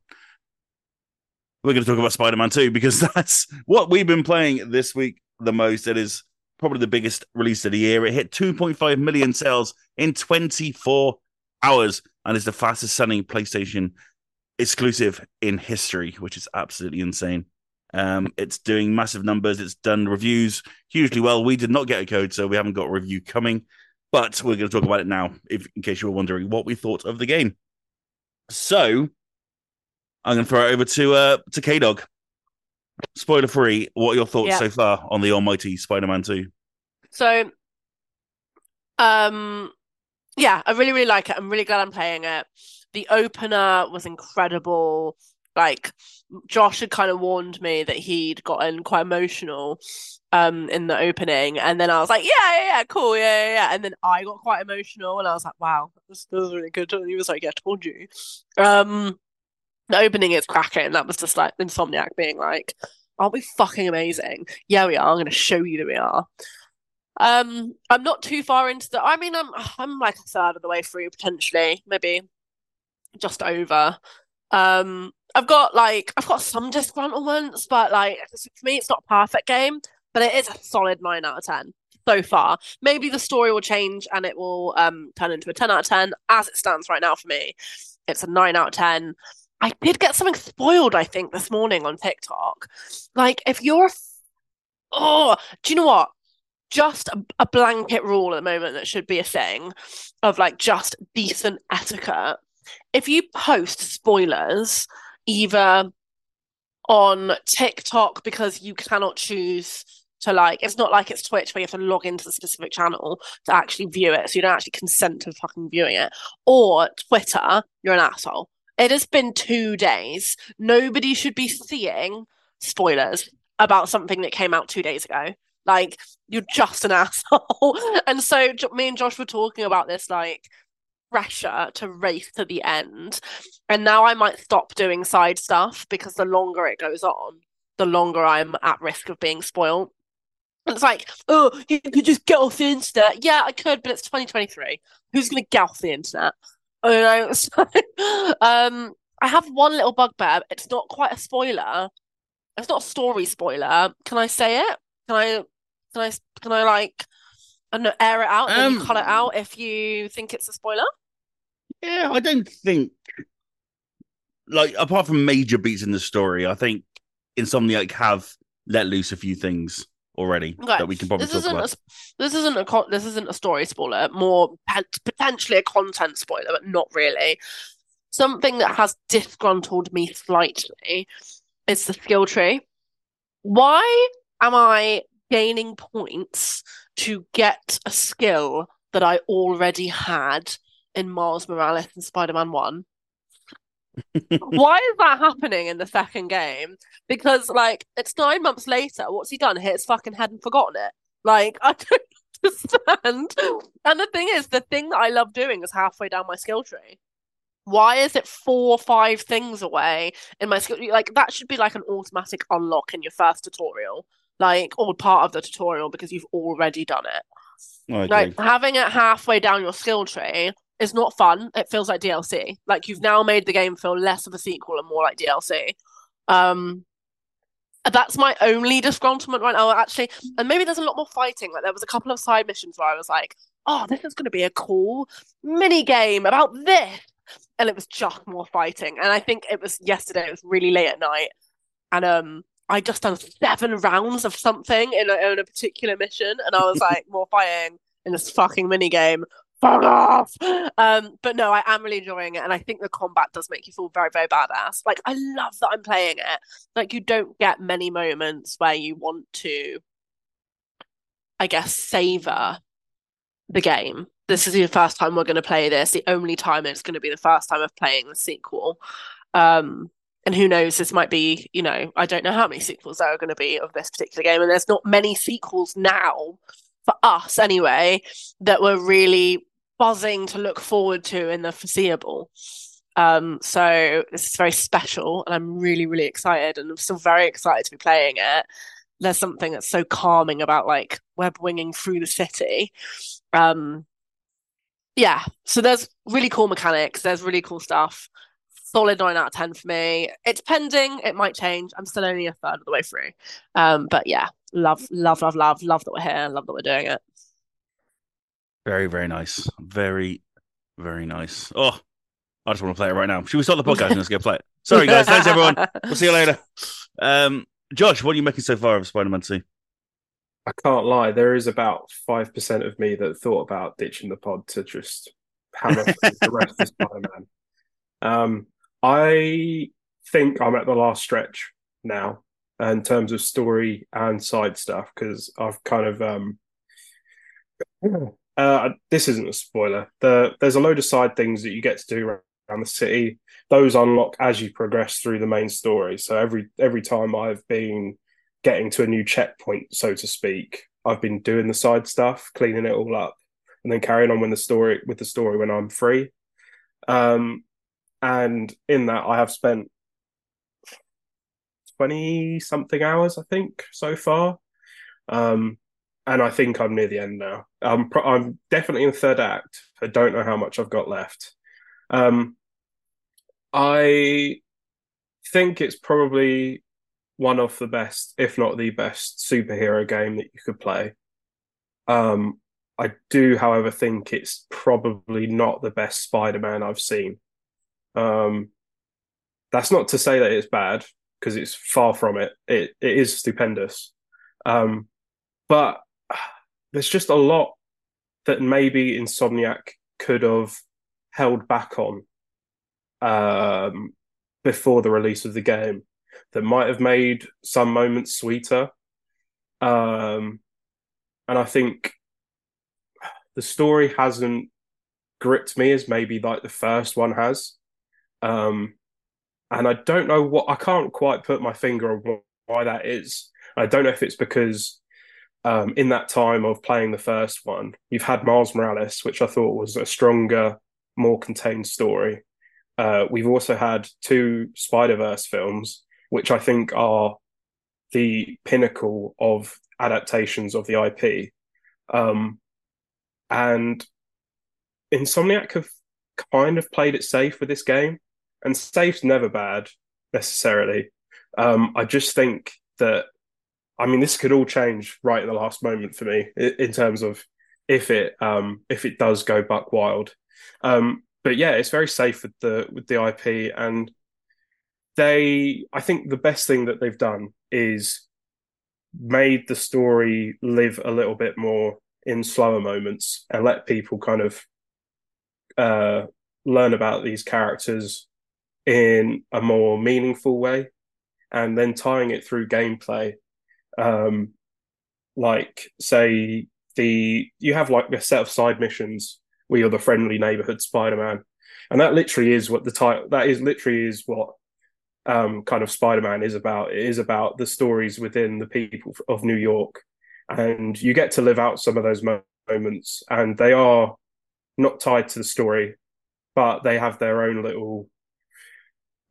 We're going to talk about Spider-Man 2 because that's what we've been playing this week the most. It is probably the biggest release of the year. It hit 2.5 million sales in 24 hours and is the fastest selling PlayStation exclusive in history, which is absolutely insane. Um, it's doing massive numbers. It's done reviews hugely well. We did not get a code, so we haven't got a review coming, but we're going to talk about it now, if in case you were wondering what we thought of the game. So I'm going to throw it over to uh, to K Dog. Spoiler free. What are your thoughts Yeah. so far on the almighty Spider-Man Two? So, um, yeah, I really, really like it. I'm really glad I'm playing it. The opener was incredible. Like Josh had kind of warned me that he'd gotten quite emotional um in the opening and then I was like, yeah, yeah, yeah, cool, yeah, yeah, yeah. And then I got quite emotional and I was like, wow, this, this is really good. And he was like, yeah, I told you. Um the opening is cracking. And that was just like Insomniac being like, aren't we fucking amazing? Yeah, we are. I'm gonna show you that we are. Um, I'm not too far into the I mean I'm I'm like a third of the way through potentially, maybe just over. Um I've got like I've got some disgruntlements, but like for me it's not a perfect game, but it is a solid nine out of ten so far. Maybe the story will change and it will um turn into a ten out of ten. As it stands right now for me, it's a nine out of ten. I did get something spoiled, I think, this morning on TikTok. Like, if you're, oh, do you know what? Just a, a blanket rule at the moment that should be a thing of like just decent etiquette. If you post spoilers, either on TikTok because you cannot choose to like it's not like it's Twitch where you have to log into the specific channel to actually view it, so you don't actually consent to fucking viewing it. Or Twitter, you're an asshole. It has been two days. Nobody should be seeing spoilers about something that came out two days ago. Like, you're just an asshole. and so, me and Josh were talking about this, like, pressure to race to the end. And now I might stop doing side stuff because the longer it goes on, the longer I'm at risk of being spoiled. And it's like, oh, you could just get off the internet. Yeah, I could, but it's 2023. Who's going to get off the internet? I don't know. So, um, I have one little bugbear. It's not quite a spoiler. It's not a story spoiler. Can I say it? Can I? Can I? Can I like? I don't know, air it out and then you Um, cut it out if you think it's a spoiler. Yeah, I don't think like apart from major beats in the story, I think Insomniac have let loose a few things already Okay, that we can probably This talk isn't a, about. s- this isn't a con- this isn't a story spoiler. More potentially a content spoiler, but not really. Something that has disgruntled me slightly is the skill tree. Why am I gaining points to get a skill that I already had in Miles Morales and Spider-Man 1? Why is that happening in the second game? Because like it's nine months later. What's he done? Hit his fucking head and forgotten it. Like I don't understand. And the thing is, the thing that I love doing is halfway down my skill tree. Why is it four or five things away in my skill? Like that should be like an automatic unlock in your first tutorial, like or part of the tutorial because you've already done it. Agree. Like having it halfway down your skill tree is not fun. It feels like DLC. Like you've now made the game feel less of a sequel and more like DLC. Um, that's my only disgruntlement right now, actually. And maybe there's a lot more fighting. Like there was a couple of side missions where I was like, "Oh, this is going to be a cool mini game about this," and it was just more fighting. And I think it was yesterday. It was really late at night, and um. I just done seven rounds of something in a, in a particular mission, and I was like, more fighting in this fucking mini game. Fuck off. Um, but no, I am really enjoying it, and I think the combat does make you feel very, very badass. Like I love that I'm playing it. Like you don't get many moments where you want to, I guess, savor the game. This is the first time we're going to play this. The only time it's going to be the first time of playing the sequel. Um, and who knows, this might be, you know, I don't know how many sequels there are going to be of this particular game. And there's not many sequels now for us anyway that we're really buzzing to look forward to in the foreseeable. Um, so this is very special and I'm really, really excited and I'm still very excited to be playing it. There's something that's so calming about like web winging through the city. Um, yeah, so there's really cool mechanics, there's really cool stuff. Solid nine out of ten for me. It's pending, it might change. I'm still only a third of the way through. Um, but yeah, love, love, love, love, love that we're here, love that we're doing it. Very, very nice. Very, very nice. Oh, I just want to play it right now. Should we start the podcast and let's go play it? Sorry, guys. Thanks, everyone. We'll see you later. Um, Josh, what are you making so far of Spider Man 2? I can't lie. There is about five percent of me that thought about ditching the pod to just hammer through the rest of Spider-Man. Um, I think I'm at the last stretch now in terms of story and side stuff because I've kind of um. Uh, this isn't a spoiler. The, there's a load of side things that you get to do around the city. Those unlock as you progress through the main story. So every every time I've been getting to a new checkpoint, so to speak, I've been doing the side stuff, cleaning it all up, and then carrying on with the story with the story when I'm free. Um, and in that, I have spent twenty something hours, I think, so far. Um, and I think I'm near the end now. I'm pro- I'm definitely in third act. I don't know how much I've got left. Um, I think it's probably one of the best, if not the best, superhero game that you could play. Um, I do, however, think it's probably not the best Spider-Man I've seen. Um, that's not to say that it's bad because it's far from it. It it is stupendous, um, but there's just a lot that maybe Insomniac could have held back on um, before the release of the game that might have made some moments sweeter. Um, and I think the story hasn't gripped me as maybe like the first one has. Um, and I don't know what I can't quite put my finger on why that is. I don't know if it's because um, in that time of playing the first one, you've had Miles Morales, which I thought was a stronger, more contained story. Uh, we've also had two Spider Verse films, which I think are the pinnacle of adaptations of the IP. Um, and Insomniac have kind of played it safe with this game, and safe's never bad necessarily. Um, I just think that, I mean, this could all change right at the last moment for me in, terms of if it um, if it does go buck wild. Um, but yeah, it's very safe with the with the IP, and they I think the best thing that they've done is made the story live a little bit more in slower moments and let people kind of uh, learn about these characters in a more meaningful way and then tying it through gameplay um like say the you have like a set of side missions where you're the friendly neighborhood spider-man. And that literally is what the title that is literally is what um, kind of Spider-Man is about. It is about the stories within the people of New York, and you get to live out some of those moments, and they are not tied to the story, but they have their own little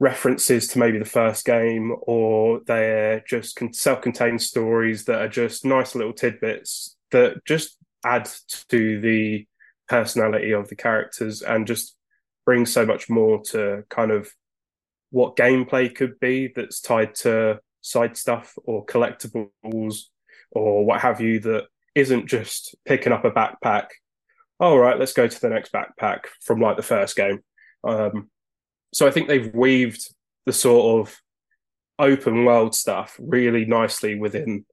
references to maybe the first game, or they're just self-contained stories that are just nice little tidbits that just add to the personality of the characters and just bring so much more to kind of what gameplay could be that's tied to side stuff or collectibles or what have you that isn't just picking up a backpack. All right, let's go to the next backpack from like the first game. Um, so I think they've weaved the sort of open world stuff really nicely within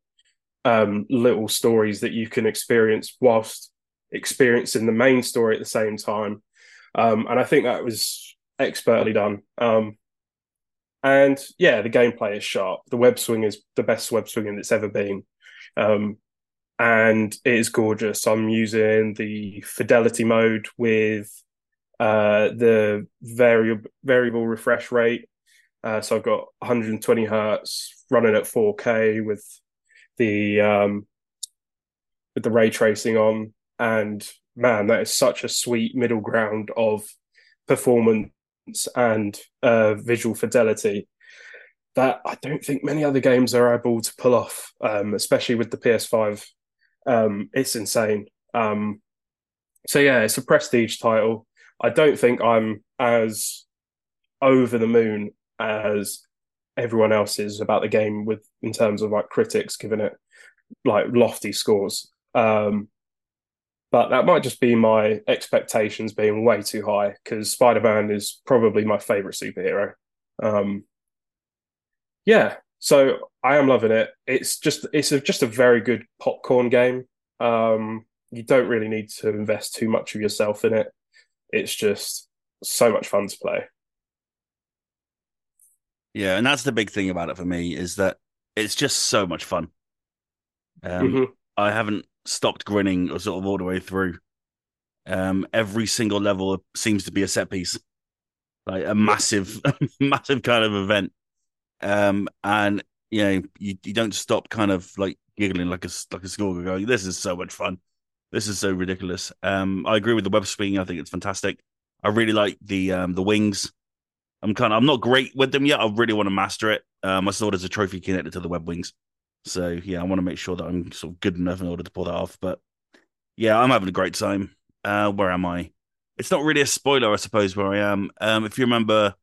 um, little stories that you can experience whilst experiencing the main story at the same time. Um, and I think that was expertly done. Um, and yeah, the gameplay is sharp. The web swing is the best web swinging that's ever been. Um, and it is gorgeous. I'm using the fidelity mode with uh, the variable variable refresh rate. Uh, so I've got 120 hertz running at 4K with the um, with the ray tracing on, and man, that is such a sweet middle ground of performance and uh, visual fidelity that I don't think many other games are able to pull off, um, especially with the PS5. Um, it's insane. Um, so yeah, it's a prestige title. I don't think I'm as over the moon as everyone else is about the game with in terms of like critics giving it like lofty scores. Um, but that might just be my expectations being way too high because Spider Man is probably my favorite superhero. Um, yeah, so I am loving it. It's just it's a, just a very good popcorn game. Um, you don't really need to invest too much of yourself in it. It's just so much fun to play. Yeah, and that's the big thing about it for me is that it's just so much fun. Um, Mhm. I haven't stopped grinning or sort of all the way through. Um, every single level seems to be a set piece. like a massive, massive kind of event. Um, and you know, you, you don't stop kind of like giggling like a like a schoolgirl, going, "This is so much fun. This is so ridiculous." Um, I agree with the web swinging. I think it's fantastic. I really like the um the wings. I'm kind of I'm not great with them yet. I really want to master it. Um, I saw there's a trophy connected to the web wings, so yeah, I want to make sure that I'm sort of good enough in order to pull that off. But yeah, I'm having a great time. Uh, where am I? It's not really a spoiler, I suppose, where I am. Um, if you remember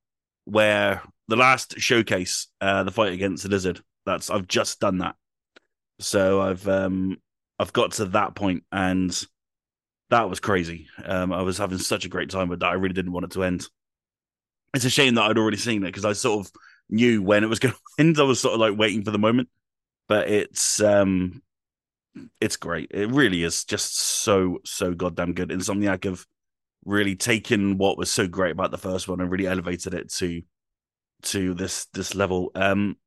where the last showcase, uh, the fight against the lizard, that's I've just done that. So I've um I've got to that point and that was crazy. Um, I was having such a great time with that. I really didn't want it to end. It's a shame that I'd already seen it because I sort of knew when it was going to end. I was sort of like waiting for the moment, but it's um, it's great. It really is just so so goddamn good. Insomniac have really taken what was so great about the first one and really elevated it to to this this level. Um,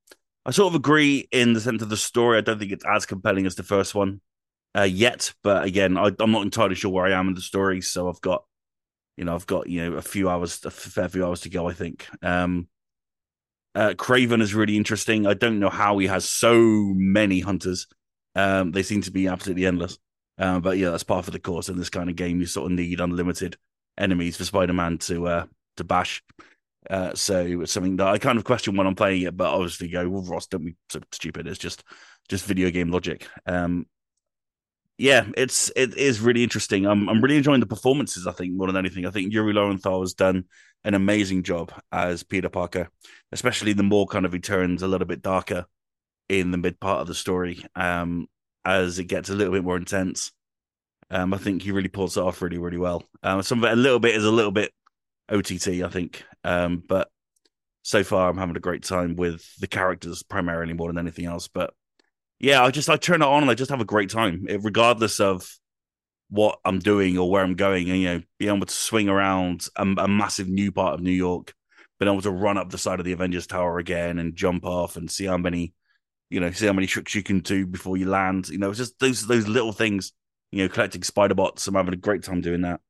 I sort of agree in the sense of the story. I don't think it's as compelling as the first one uh, yet, but again, I, am not entirely sure where I am in the story. So I've got, you know, I've got you know a few hours, a fair few hours to go. I think. Um, uh, Kraven is really interesting. I don't know how he has so many hunters. Um, they seem to be absolutely endless. Um, but yeah, that's part of the course in this kind of game. You sort of need unlimited enemies for Spider-Man to uh, to bash. Uh, so it's something that I kind of question when I'm playing it, but obviously go, well, Ross, don't be so stupid. It's just just video game logic. Um, yeah, it's it is really interesting. I'm I'm really enjoying the performances. I think more than anything, I think Yuri Lowenthal has done an amazing job as Peter Parker, especially the more kind of he turns a little bit darker in the mid part of the story. Um, as it gets a little bit more intense, um, I think he really pulls it off really really well. Um, some of it a little bit is a little bit OTT, I think. Um, but so far, I'm having a great time with the characters primarily more than anything else. But yeah, I just I turn it on and I just have a great time, it, regardless of what I'm doing or where I'm going. And you know, being able to swing around a, a massive new part of New York, being able to run up the side of the Avengers Tower again and jump off and see how many, you know, see how many tricks you can do before you land. You know, it's just those those little things. You know, collecting spider bots. I'm having a great time doing that.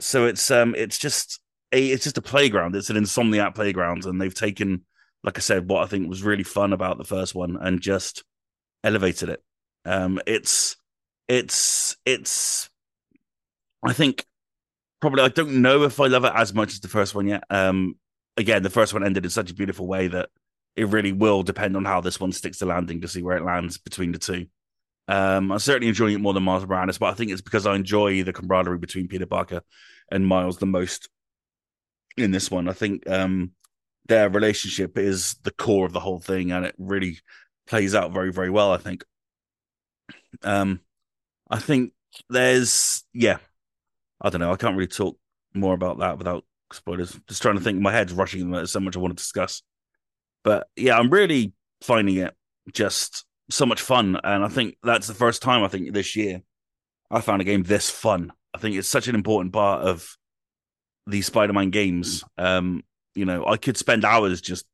So it's um it's just a it's just a playground. It's an insomniac playground, and they've taken, like I said, what I think was really fun about the first one and just elevated it. Um, it's it's it's. I think probably I don't know if I love it as much as the first one yet. Um, again, the first one ended in such a beautiful way that it really will depend on how this one sticks to landing to see where it lands between the two. Um, I'm certainly enjoying it more than Miles Morales, but I think it's because I enjoy the camaraderie between Peter Parker and Miles the most in this one. I think um, their relationship is the core of the whole thing, and it really plays out very, very well. I think. Um, I think there's yeah, I don't know. I can't really talk more about that without spoilers. Just trying to think. My head's rushing. There's so much I want to discuss, but yeah, I'm really finding it just so much fun, and I think that's the first time I think this year I found a game this fun. I think it's such an important part of these Spider-Man games. Um, you know, I could spend hours just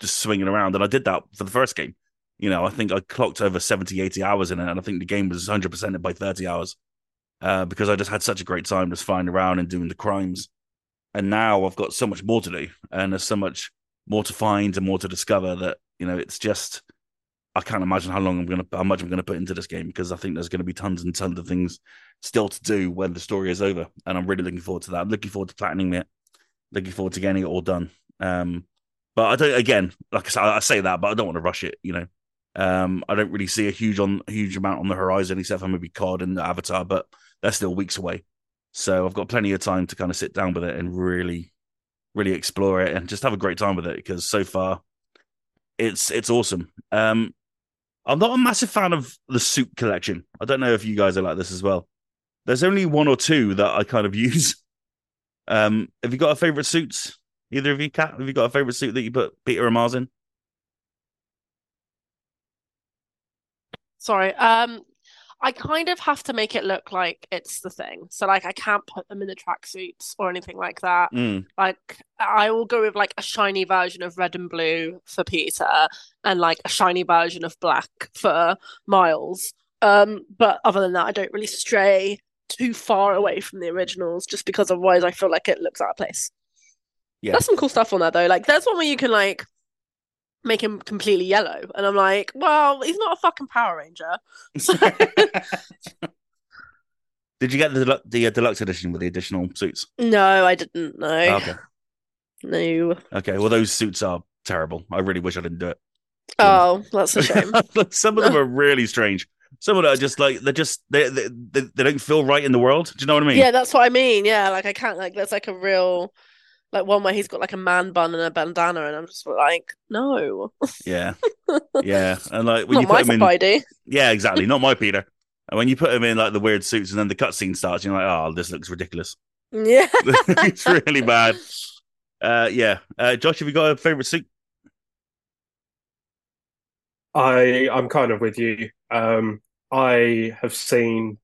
just swinging around, and I did that for the first game. You know, I think I clocked over 70, 80 hours in it, and I think the game was 100% by 30 hours uh, because I just had such a great time just flying around and doing the crimes. And now I've got so much more to do, and there's so much more to find and more to discover that, you know, it's just I can't imagine how long I'm gonna how much I'm gonna put into this game because I think there's gonna be tons and tons of things still to do when the story is over, and I'm really looking forward to that. I'm looking forward to platinum it, looking forward to getting it all done. Um, but I don't. Again, like I say that, but I don't want to rush it. You know, um, I don't really see a huge on huge amount on the horizon except for maybe COD and Avatar, but they're still weeks away. So I've got plenty of time to kind of sit down with it and really, really explore it and just have a great time with it because so far, it's it's awesome. Um, I'm not a massive fan of the suit collection. I don't know if you guys are like this as well. There's only one or two that I kind of use. Um, have you got a favorite suits? Either of you, Kat? Have you got a favorite suit that you put Peter and Mars in? Sorry. Um, I kind of have to make it look like it's the thing. So like I can't put them in the tracksuits or anything like that. Mm. Like I will go with like a shiny version of red and blue for Peter and like a shiny version of black for Miles. Um, but other than that, I don't really stray too far away from the originals just because otherwise I feel like it looks out of place. Yeah. There's some cool stuff on there though. Like there's one where you can like make him completely yellow, and I'm like, well, he's not a fucking Power Ranger. Did you get the the uh, deluxe edition with the additional suits? No, I didn't. No, Oh, okay. no. Okay. Well, those suits are terrible. I really wish I didn't do it. Oh, that's a shame. Some of them are really strange. Some of them are just like they're just they, they they they don't feel right in the world. Do you know what I mean? yeah, that's what I mean. Yeah, like I can't like there's like a real like one where he's got like a man bun and a bandana, and I'm just like, no, Yeah. Yeah. And like when not you my put him in, Spidey. yeah, exactly, not my Peter. And when you put him in like the weird suits, and then the cutscene starts, you're like, oh, this looks ridiculous. Yeah. it's really bad. Uh, yeah. Uh, Josh, have you got a favorite suit? I I'm kind of with you. Um, I have seen,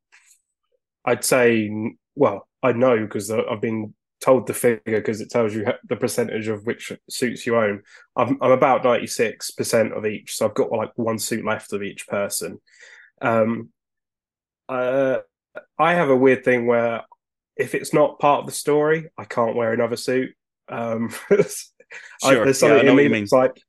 I'd say, well, I know because I've been told the figure because it tells you the percentage of which suits you own. I'm I'm about ninety six percent of each, so I've got like one suit left of each person. Um, uh, I have a weird thing where if it's not part of the story, I can't wear another suit. Um, I- Sure. there's Yeah, I something know in what me you mean. that's like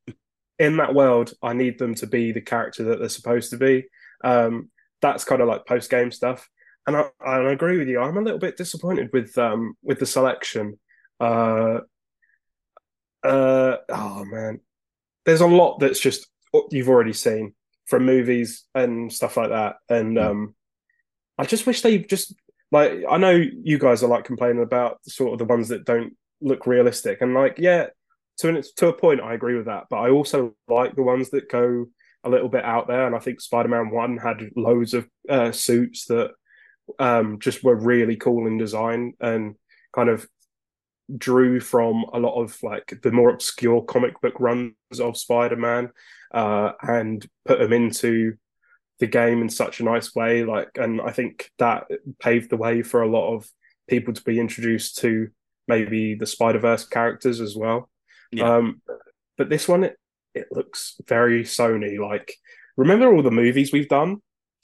in that world, I need them to be the character that they're supposed to be. Um, that's kind of like post game stuff, and I, I agree with you. I'm a little bit disappointed with um with the selection. Uh, uh, oh man, there's a lot that's just you've already seen from movies and stuff like that, and Mm. um, I just wish they just like I know you guys are like complaining about sort of the ones that don't look realistic, and like yeah, to an, to a point, I agree with that. But I also like the ones that go a little bit out there, and I think Spider-Man One had loads of uh, suits that um, just were really cool in design and kind of drew from a lot of like the more obscure comic book runs of Spider-Man uh, and put them into the game in such a nice way. Like, and I think that paved the way for a lot of people to be introduced to maybe the Spider Verse characters as well. Yeah. Um, but this one, it, it looks very Sony. Like, remember all the movies we've done?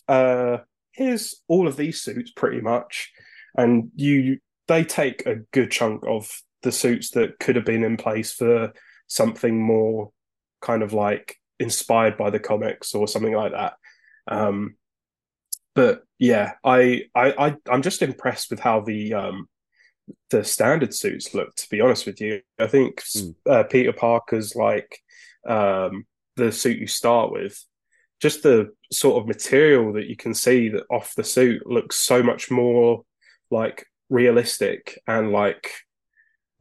Uh, here's all of these suits pretty much, and you they take a good chunk of the suits that could have been in place for something more kind of like inspired by the comics or something like that. Um, but yeah, I, I, I, I'm just impressed with how the um, the standard suits look. To be honest with you, I think Mm. uh, Peter Parker's like um, the suit you start with. Just the sort of material that you can see that off the suit looks so much more like realistic and like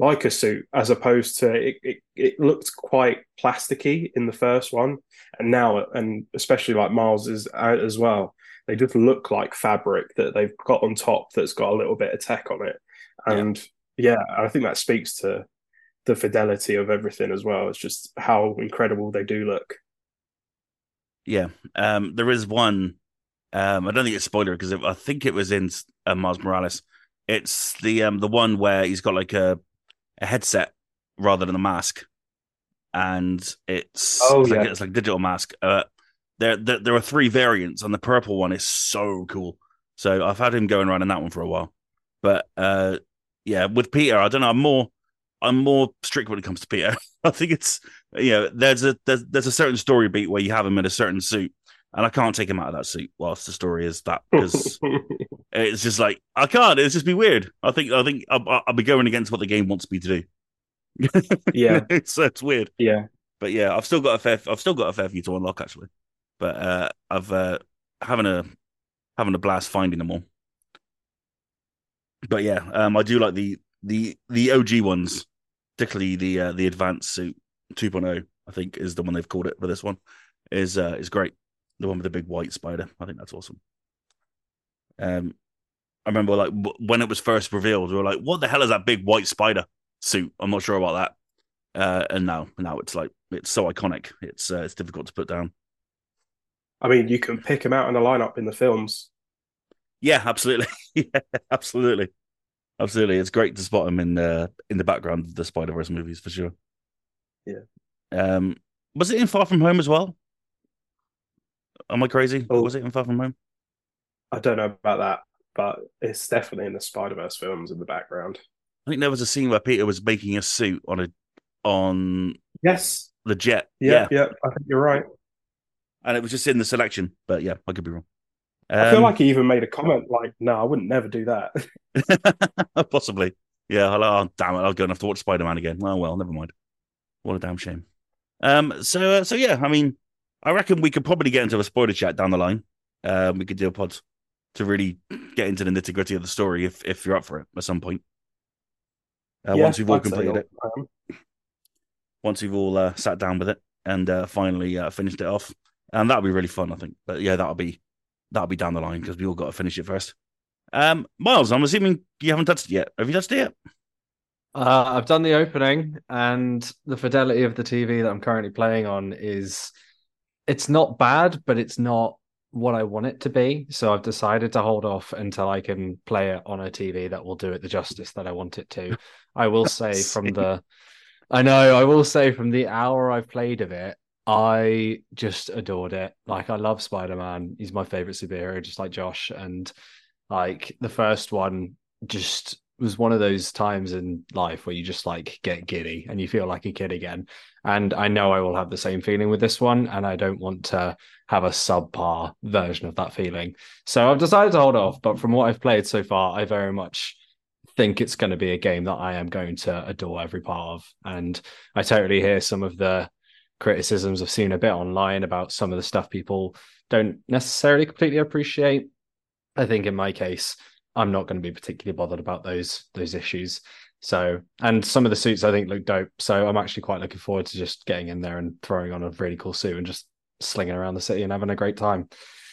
like a suit as opposed to it, it, it looked quite plasticky in the first one. And now and especially like Miles is out as well they just look like fabric that they've got on top that's got a little bit of tech on it. And yeah, I think that speaks to the fidelity of everything as well. It's just how incredible they do look Yeah. Um, there is one. Um, I don't think it's a spoiler because I think it was in uh, Miles Morales. It's the um the one where he's got like a a headset rather than a mask, and it's Oh, it's like, it's like a digital mask. Uh, there, there there are three variants, and the purple one is so cool. So I've had him going around in that one for a while. But uh, yeah, with Peter, I don't know. I'm more I'm more strict when it comes to Peter. I think it's you know there's a there's, there's a certain story beat where you have him in a certain suit, and I can't take him out of that suit whilst the story is that because it's just like I can't. It's just be weird. I think I think I'll, I'll be going against what the game wants me to do. yeah it's it's weird. yeah But yeah, I've still got a fair I've still got a fair few to unlock actually. But uh, I've uh, having a having a blast finding them all. But yeah, um, I do like the the the OG ones, particularly the uh, the advanced suit 2.0. I think is the one they've called it for this one. Is uh, is great. The one with the big white spider. I think that's awesome. Um, I remember like w- when it was first revealed, we were like, "What the hell is that big white spider suit?" I'm not sure about that. Uh, and now, now it's like it's so iconic. It's uh, it's difficult to put down. I mean you can pick him out in the lineup in the films Yeah, absolutely. yeah, absolutely, absolutely. It's great to spot him in the in the background of the Spider Verse movies for sure. Yeah. Um, was it in Far From Home as well? Am I crazy? Oh. Was it in Far From Home? I don't know about that but it's definitely in the Spider Verse films in the background I think there was a scene where Peter was making a suit on a on Yes. the jet. Yeah, yeah. I think you're right. and it was just in the selection. But yeah, I could be wrong. I feel Um, like he even made a comment like, "No, I wouldn't never do that." Possibly. Yeah. Oh, damn it. I'll go and have to watch Spider Man again. Oh, well, never mind. What a damn shame. Um. So, uh, so yeah, I mean, I reckon we could probably get into a spoiler chat down the line. Um, we could do a pod to really get into the nitty gritty of the story if, if you're up for it at some point. Uh, Yeah, once we've all I'd completed it, once we've all uh, sat down with it and uh, finally uh, finished it off, and that'll be really fun, I think. But yeah, that'll be that'll be down the line because we all got to finish it first. Um, Miles, I'm assuming you haven't touched it yet. Have you touched it yet? Uh, I've done the opening, and the fidelity of the TV that I'm currently playing on is it's not bad, but it's not what I want it to be. So I've decided to hold off until I can play it on a TV that will do it the justice that I want it to. I will say from the I know, I will say from the hour I've played of it, I just adored it. Like I love Spider-Man. He's my favorite superhero, just like Josh. And like the first one just was one of those times in life where you just like get giddy and you feel like a kid again. And I know I will have the same feeling with this one, and I don't want to have a subpar version of that feeling. So I've decided to hold off. But from what I've played so far, I very much think it's going to be a game that I am going to adore every part of. And I totally hear some of the criticisms I've seen a bit online about some of the stuff people don't necessarily completely appreciate. I think in my case, I'm not going to be particularly bothered about those those issues. So, and some of the suits I think look dope. So I'm actually quite looking forward to just getting in there and throwing on a really cool suit and just slinging around the city and having a great time.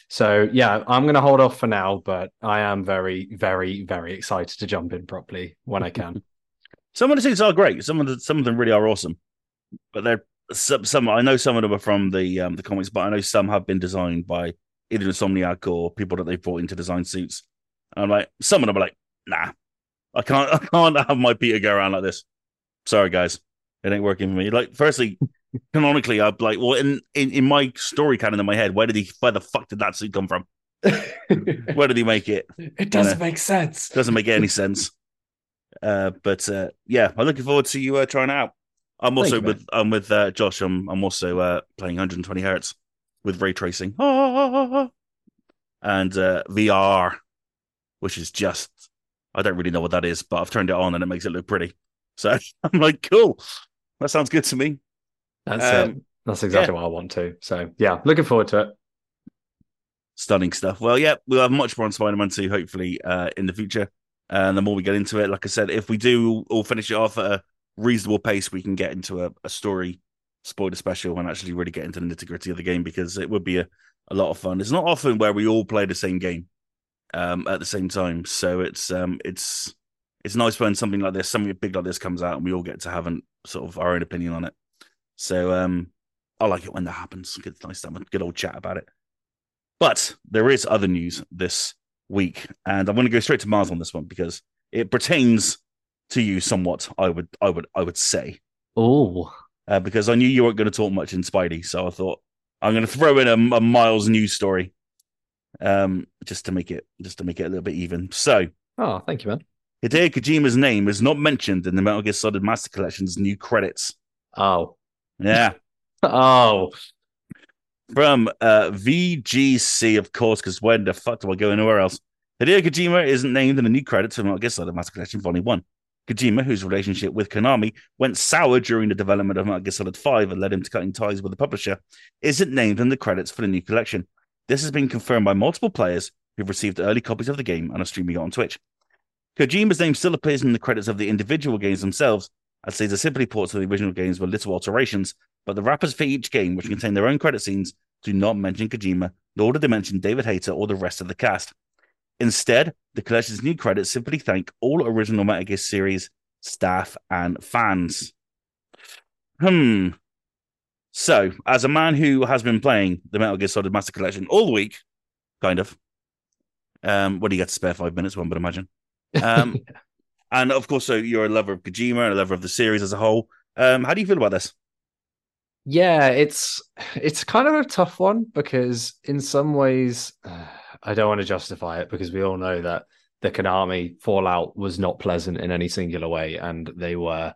So yeah, I'm going to hold off for now, but I am very, very, very excited to jump in properly when I can. Some of the suits are great. Some of the some of them really are awesome, but they're some. some I know some of them are from the um, the comics, but I know some have been designed by either Insomniac or people that they've brought in to design suits. And I'm like, some of them are like, nah, I can't, I can't have my Peter go around like this. Sorry, guys, it ain't working for me. Like, firstly, canonically, I'm like, well, in, in in my story canon in my head, where did he, where the fuck did that suit come from? Where did he make it? it doesn't make sense. Doesn't make any sense. Uh, but uh, yeah, I'm looking forward to you uh, trying it out. I'm also you, man. with I'm with uh, Josh. I'm I'm also uh, playing 120 hertz with ray tracing Ah. and uh, VR, which is just I don't really know what that is, but I've turned it on and it makes it look pretty. So I'm like, cool. That sounds good to me. That's Um, it. That's exactly what I want to. So yeah, looking forward to it. Stunning stuff. Well, yeah, we'll have much more on Spider-Man 2, hopefully, uh, in the future. And the more we get into it, like I said, if we do all finish it off at a reasonable pace, we can get into a, a story spoiler special and actually really get into the nitty gritty of the game because it would be a, a lot of fun. It's not often where we all play the same game um, at the same time, so it's um, it's it's nice when something like this, something big like this comes out, and we all get to have an, sort of our own opinion on it. So um, I like it when that happens. It's nice to have a good old chat about it. But there is other news this week, and I'm going to go straight to Mars on this one because it pertains to you somewhat. I would, I would, I would say, Oh, uh, because I knew you weren't going to talk much in Spidey, so I thought I'm going to throw in a, a Miles news story, um, just to make it, just to make it a little bit even. So oh, thank you, man. Hideo Kojima's name is not mentioned in the Metal Gear Solid Master Collection's new credits. Oh, Yeah. oh, from uh, VGC, of course, because when the fuck do I go anywhere else? Hideo Kojima isn't named in the new credits for Metal Gear Solid Master Collection Volume 1. Kojima, whose relationship with Konami went sour during the development of Metal Gear Solid 5 and led him to cutting ties with the publisher, isn't named in the credits for the new collection. This has been confirmed by multiple players who've received early copies of the game and are streaming it on Twitch. Kojima's name still appears in the credits of the individual games themselves, as these are simply ports of the original games with little alterations, but the wrappers for each game, which contain their own credit scenes, do not mention Kojima, nor do they mention David Hayter or the rest of the cast. Instead, the collection's new credits simply thank all original Metal Gear series staff and fans. Hmm. So, as a man who has been playing the Metal Gear Solid Master Collection all week, kind of, um, do you get to spare five minutes, one would imagine. Um, and of course, so you're a lover of Kojima and a lover of the series as a whole. Um, how do you feel about this? yeah, it's it's kind of a tough one because in some ways, uh, I don't want to justify it because we all know that the Konami fallout was not pleasant in any singular way, and they were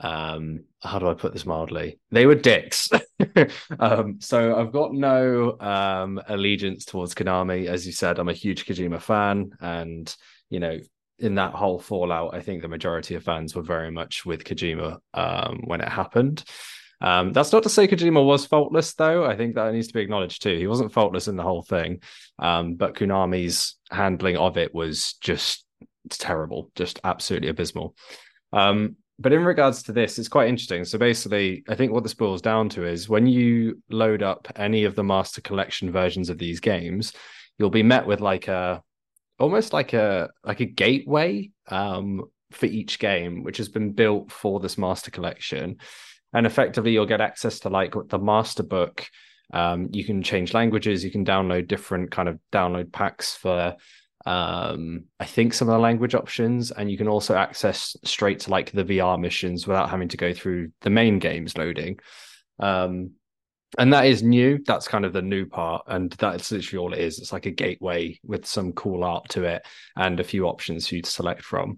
um how do I put this mildly? They were dicks. um, so I've got no um allegiance towards Konami. As you said, I'm a huge Kojima fan, and you know, in that whole fallout, I think the majority of fans were very much with Kojima um when it happened. Um, that's not to say Kojima was faultless, though. I think that needs to be acknowledged too. He wasn't faultless in the whole thing, um, but Konami's handling of it was just terrible, just absolutely abysmal. Um, but in regards to this, it's quite interesting. So basically, I think what this boils down to is when you load up any of the Master Collection versions of these games, you'll be met with like a almost like a like a gateway um, for each game, which has been built for this Master Collection and effectively you'll get access to like the master book. Um, you can change languages. You can download different kind of download packs for um, i think some of the language options. And you can also access straight to like the vr missions without having to go through the main games loading. Um, and that is new. That's kind of the new part. And that's literally all it is. It's like a gateway with some cool art to it and a few options for you to select from.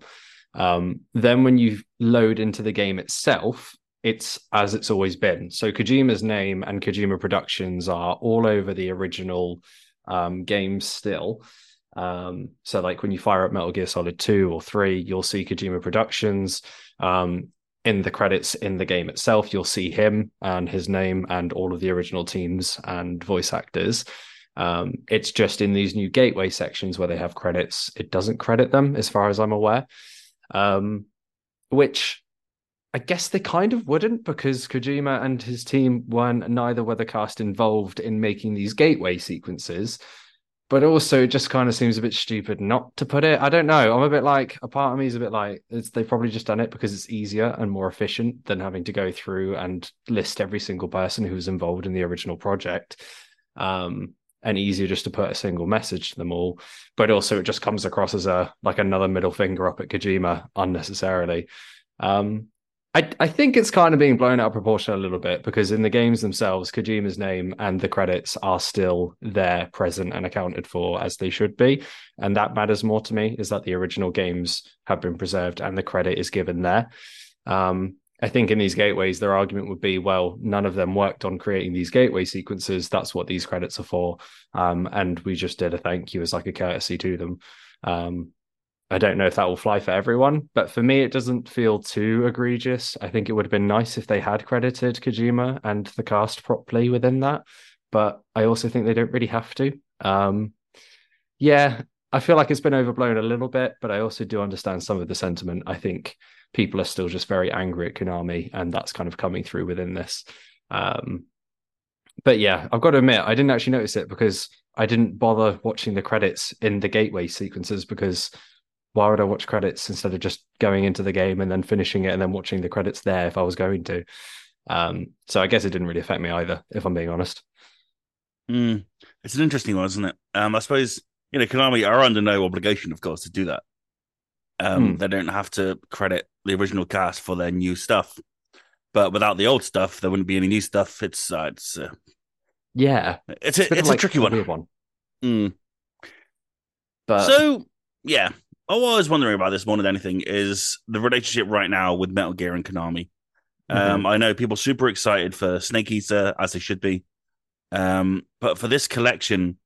Um, then when you load into the game itself it's as it's always been. So Kojima's name and Kojima Productions are all over the original um, games still. Um, so like when you fire up Metal Gear Solid 2 or 3, you'll see Kojima Productions. Um, in the credits in the game itself, you'll see him and his name and all of the original teams and voice actors. Um, it's just in these new gateway sections where they have credits, it doesn't credit them as far as I'm aware. Um, which I guess they kind of wouldn't because Kojima and his team weren't neither were the cast involved in making these gateway sequences. But also, it just kind of seems a bit stupid not to put it. I don't know. I'm a bit like a part of me is a bit like they've probably just done it because it's easier and more efficient than having to go through and list every single person who was involved in the original project. Um, and easier just to put a single message to them all. But also, it just comes across as a like another middle finger up at Kojima unnecessarily. Um, I, I think it's kind of being blown out of proportion a little bit because in the games themselves, Kojima's name and the credits are still there, present, and accounted for as they should be. And that matters more to me is that the original games have been preserved and the credit is given there. Um, I think in these gateways, their argument would be, well, none of them worked on creating these gateway sequences. That's what these credits are for. Um, and we just did a thank you as like a courtesy to them. Um, I don't know if that will fly for everyone, but for me, it doesn't feel too egregious. I think it would have been nice if they had credited Kojima and the cast properly within that, but I also think they don't really have to. Um, yeah, I feel like it's been overblown a little bit, but I also do understand some of the sentiment. I think people are still just very angry at Konami, and that's kind of coming through within this. Um, but yeah, I've got to admit, I didn't actually notice it because I didn't bother watching the credits in the gateway sequences because why would I watch credits instead of just going into the game and then finishing it and then watching the credits there if I was going to? Um, so I guess it didn't really affect me either, if I'm being honest. Mm, it's an interesting one, isn't it? Um, I suppose you know Konami are under no obligation, of course, to do that. Um, mm. They don't have to credit the original cast for their new stuff, but without the old stuff, there wouldn't be any new stuff. It's uh, it's uh, yeah, it's a, it's, it's a like tricky one. one. Mm. But so yeah, I was wondering about this more than anything is the relationship right now with Metal Gear and Konami. Mm-hmm. Um, I know people super excited for Snake Eater, as they should be. Um, but for this collection,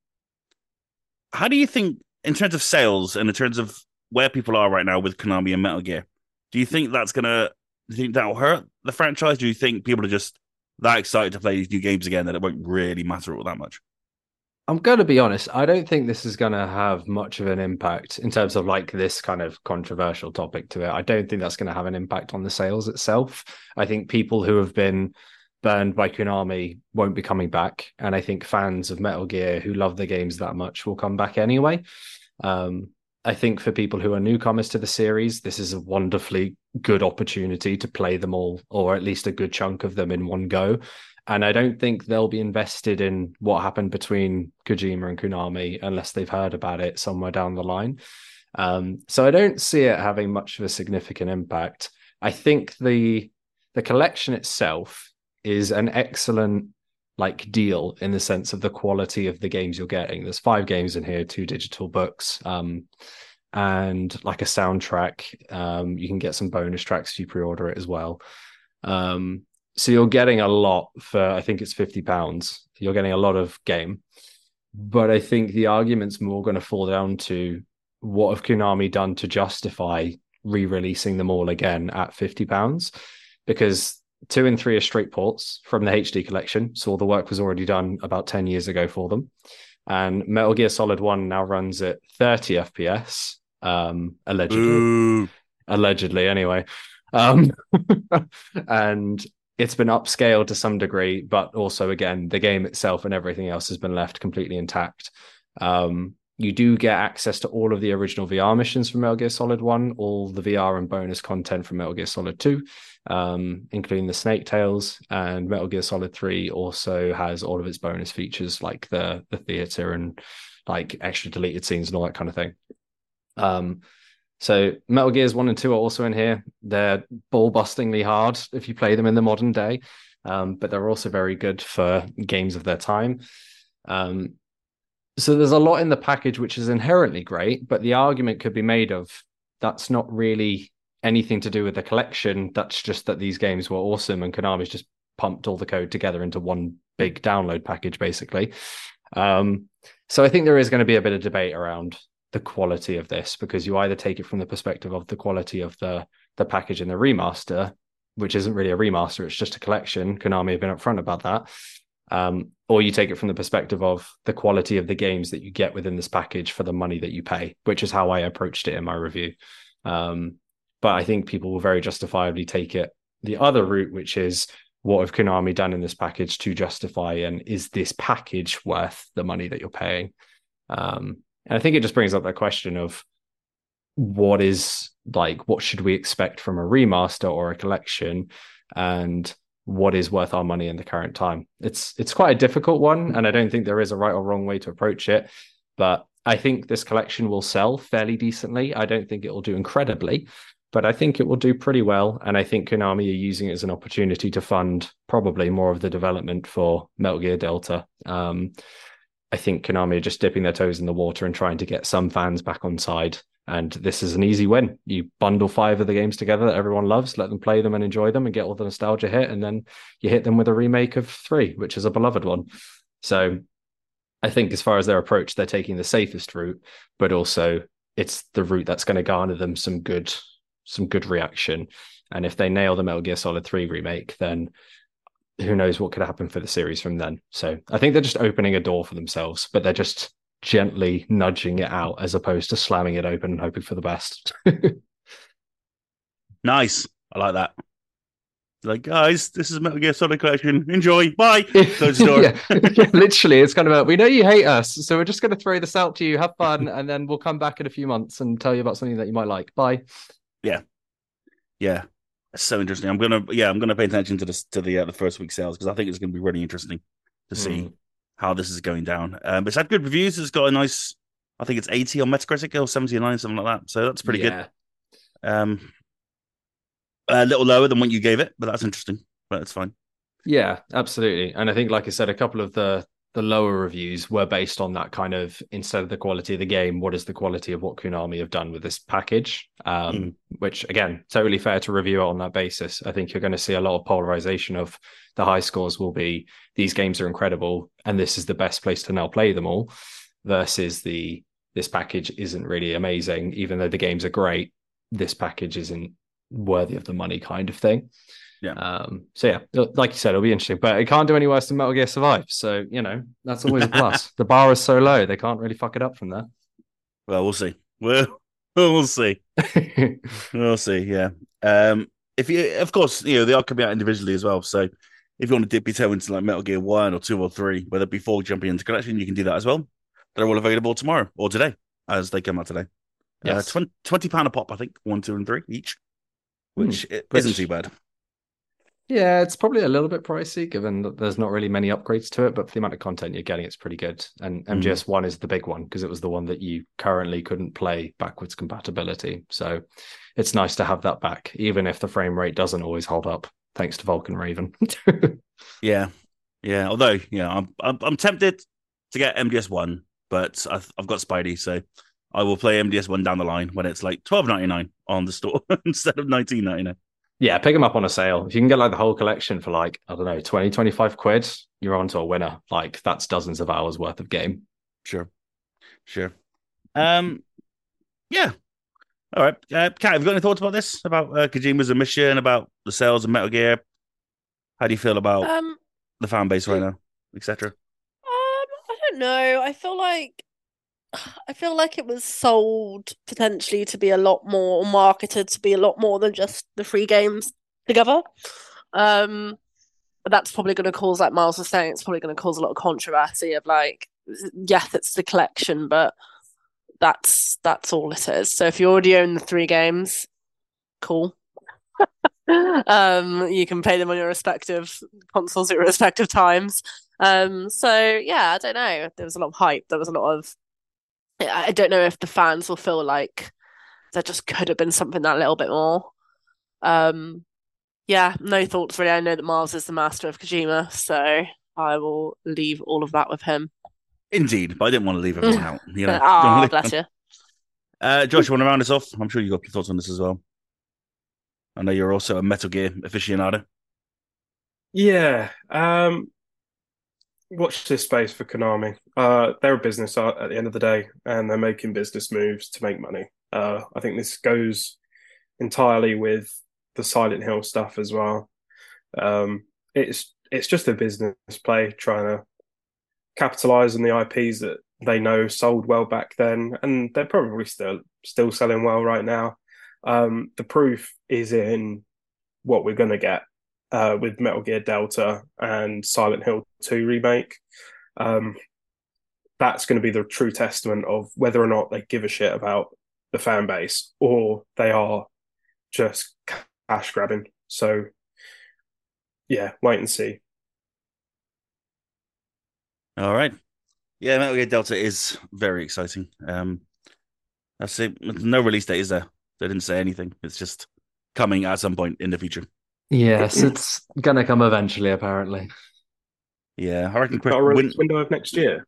how do you think, in terms of sales and in terms of where people are right now with Konami and Metal Gear, do you think that's gonna? Do you think that'll hurt the franchise? Do you think people are just that excited to play these new games again that it won't really matter all that much? I'm going to be honest. I don't think this is going to have much of an impact in terms of like this kind of controversial topic to it. I don't think that's going to have an impact on the sales itself. I think people who have been burned by Konami won't be coming back. And I think fans of Metal Gear who love the games that much will come back anyway. Um, I think for people who are newcomers to the series, this is a wonderfully good opportunity to play them all, or at least a good chunk of them in one go. And I don't think they'll be invested in what happened between Kojima and Konami unless they've heard about it somewhere down the line. Um, so I don't see it having much of a significant impact. I think the the collection itself is an excellent like deal in the sense of the quality of the games you're getting. There's five games in here, two digital books. Um, and like a soundtrack. Um, you can get some bonus tracks if you pre-order it as well. Um, so you're getting a lot for I think it's fifty pounds. You're getting a lot of game, but I think the argument's more going to fall down to what have Konami done to justify re-releasing them all again at fifty pounds? Because two and three are straight ports from the HD collection, so all the work was already done about ten years ago for them. And Metal Gear Solid One now runs at thirty FPS, um, allegedly. Ooh. Allegedly, anyway. Um, and it's been upscaled to some degree, but also again, the game itself and everything else has been left completely intact. Um, you do get access to all of the original VR missions from Metal Gear Solid 1, all the VR and bonus content from Metal Gear Solid 2, um, including the Snake Tales, and Metal Gear Solid 3 also has all of its bonus features like the the theater and like extra deleted scenes and all that kind of thing. Um, so Metal Gears 1 and 2 are also in here. They're ball bustingly hard if you play them in the modern day, um, but they're also very good for games of their time. Um, so there's a lot in the package which is inherently great, but the argument could be made of that's not really anything to do with the collection. That's just that these games were awesome and Konami's just pumped all the code together into one big download package, basically. Um, so I think there is going to be a bit of debate around the quality of this because you either take it from the perspective of the quality of the the package and the remaster, which isn't really a remaster, it's just a collection. Konami have been upfront about that. Um, or you take it from the perspective of the quality of the games that you get within this package for the money that you pay, which is how I approached it in my review. Um, but I think people will very justifiably take it the other route, which is what have Konami done in this package to justify and is this package worth the money that you're paying? Um, and I think it just brings up that question of what is like, what should we expect from a remaster or a collection? And what is worth our money in the current time? It's it's quite a difficult one, and I don't think there is a right or wrong way to approach it. But I think this collection will sell fairly decently. I don't think it will do incredibly, but I think it will do pretty well. And I think Konami are using it as an opportunity to fund probably more of the development for Metal Gear Delta. Um, I think Konami are just dipping their toes in the water and trying to get some fans back on side. And this is an easy win. You bundle five of the games together that everyone loves, let them play them and enjoy them and get all the nostalgia hit. And then you hit them with a remake of three, which is a beloved one. So I think as far as their approach, they're taking the safest route, but also it's the route that's going to garner them some good some good reaction. And if they nail the Metal Gear Solid 3 remake, then who knows what could happen for the series from then. So I think they're just opening a door for themselves, but they're just gently nudging it out as opposed to slamming it open and hoping for the best. Nice. I like that. Like, guys, this is Metal Gear Solid Collection. Enjoy. Bye. Close the door. yeah. Literally, it's kind of a, we know you hate us, so we're just going to throw this out to you, have fun, and then we'll come back in a few months and tell you about something that you might like. Bye. Yeah. Yeah. It's so interesting. I'm gonna yeah, I'm gonna pay attention to this to the uh, the first week sales because I think it's gonna be really interesting to see Mm. how this is going down. Um, it's had good reviews. It's got a nice, I think it's 80 on Metacritic or 79, something like that. So that's pretty Yeah. good. Um, a little lower than what you gave it, but that's interesting. But it's fine. Yeah, absolutely. And I think, like I said, a couple of the the lower reviews were based on that kind of instead of the quality of the game, what is the quality of what Konami have done with this package? Um, Mm. Which again, totally fair to review on that basis. I think you're going to see a lot of polarization of the high scores will be these games are incredible and this is the best place to now play them all, versus the this package isn't really amazing, even though the games are great. This package isn't worthy of the money, kind of thing. Yeah. Um, so yeah, like you said, it'll be interesting, but it can't do any worse than Metal Gear Survive. So you know that's always a plus. the bar is so low; they can't really fuck it up from there. Well, we'll see. We'll, we'll see. We'll see. Yeah. Um, if you, of course, you know they are coming out individually as well. So if you want to dip your toe into like Metal Gear One or Two or Three, whether before jumping into collection, you can do that as well. They're all available tomorrow or today as they come out today. Yes. Uh, 20, pound a pop, I think. One, two, and three each, which which- isn't too bad. Yeah, it's probably a little bit pricey given that there's not really many upgrades to it, but for the amount of content you're getting, it's pretty good. And. Mm. MGS One is the big one because it was the one that you currently couldn't play backwards compatibility. So it's nice to have that back, even if the frame rate doesn't always hold up. Thanks to Vulcan Raven. Yeah, yeah. Although, yeah, I'm I'm, I'm tempted to get MGS One, but I've, I've got Spidey, so I will play MGS one down the line when it's like twelve ninety nine on the store instead of nineteen ninety nine. Yeah, pick them up on a sale. If you can get like the whole collection for like, I don't know, 20, 25 quid, you're on to a winner. Like that's dozens of hours worth of game. Sure, sure. Um, yeah. All right, uh, Kat, have you got any thoughts about this? About uh, Kojima's admission, about the sales of Metal Gear? How do you feel about Um, the fan base right now, etc.? Um, I don't know. I feel like I feel like it was sold potentially to be a lot more marketed to be a lot more than just the three games together. Um, that's probably going to cause, like Miles was saying, it's probably going to cause a lot of controversy of like, yes, it's the collection, but that's that's all it is. So if you already own the three games, cool. um, you can play them on your respective consoles at your respective times. Um, so yeah, I don't know. There was a lot of hype. There was a lot of. I I don't know if the fans will feel like there just could have been something that little bit more. Um, yeah, no thoughts really. I know that Miles is the master of Kojima, so I will leave all of that with him. Indeed, but I didn't want to leave everyone out. You know, Ah, Don't leave- bless you. Uh, Josh, you want to round us off? I'm sure you got your thoughts on this as well. I know you're also a Metal Gear aficionado. Yeah. Um, watch this space for Konami. Uh, they're a business at the end of the day, and they're making business moves to make money. Uh, I think this goes entirely with the Silent Hill stuff as well. Um, it's it's just a business play trying to capitalize on the IPs that they know sold well back then, and they're probably still still selling well right now. Um, the proof is in what we're going to get uh, with Metal Gear Delta and Silent Hill 2 remake. Um, that's going to be the true testament of whether or not they give a shit about the fan base or they are just cash grabbing. So, yeah, wait and see. All right. Yeah, Metal Gear Delta is very exciting. Um, that's it. No release date is there. They didn't say anything. It's just coming at some point in the future. Yes, it's gonna come eventually, apparently. Yeah, I reckon. Got a Win- window of next year.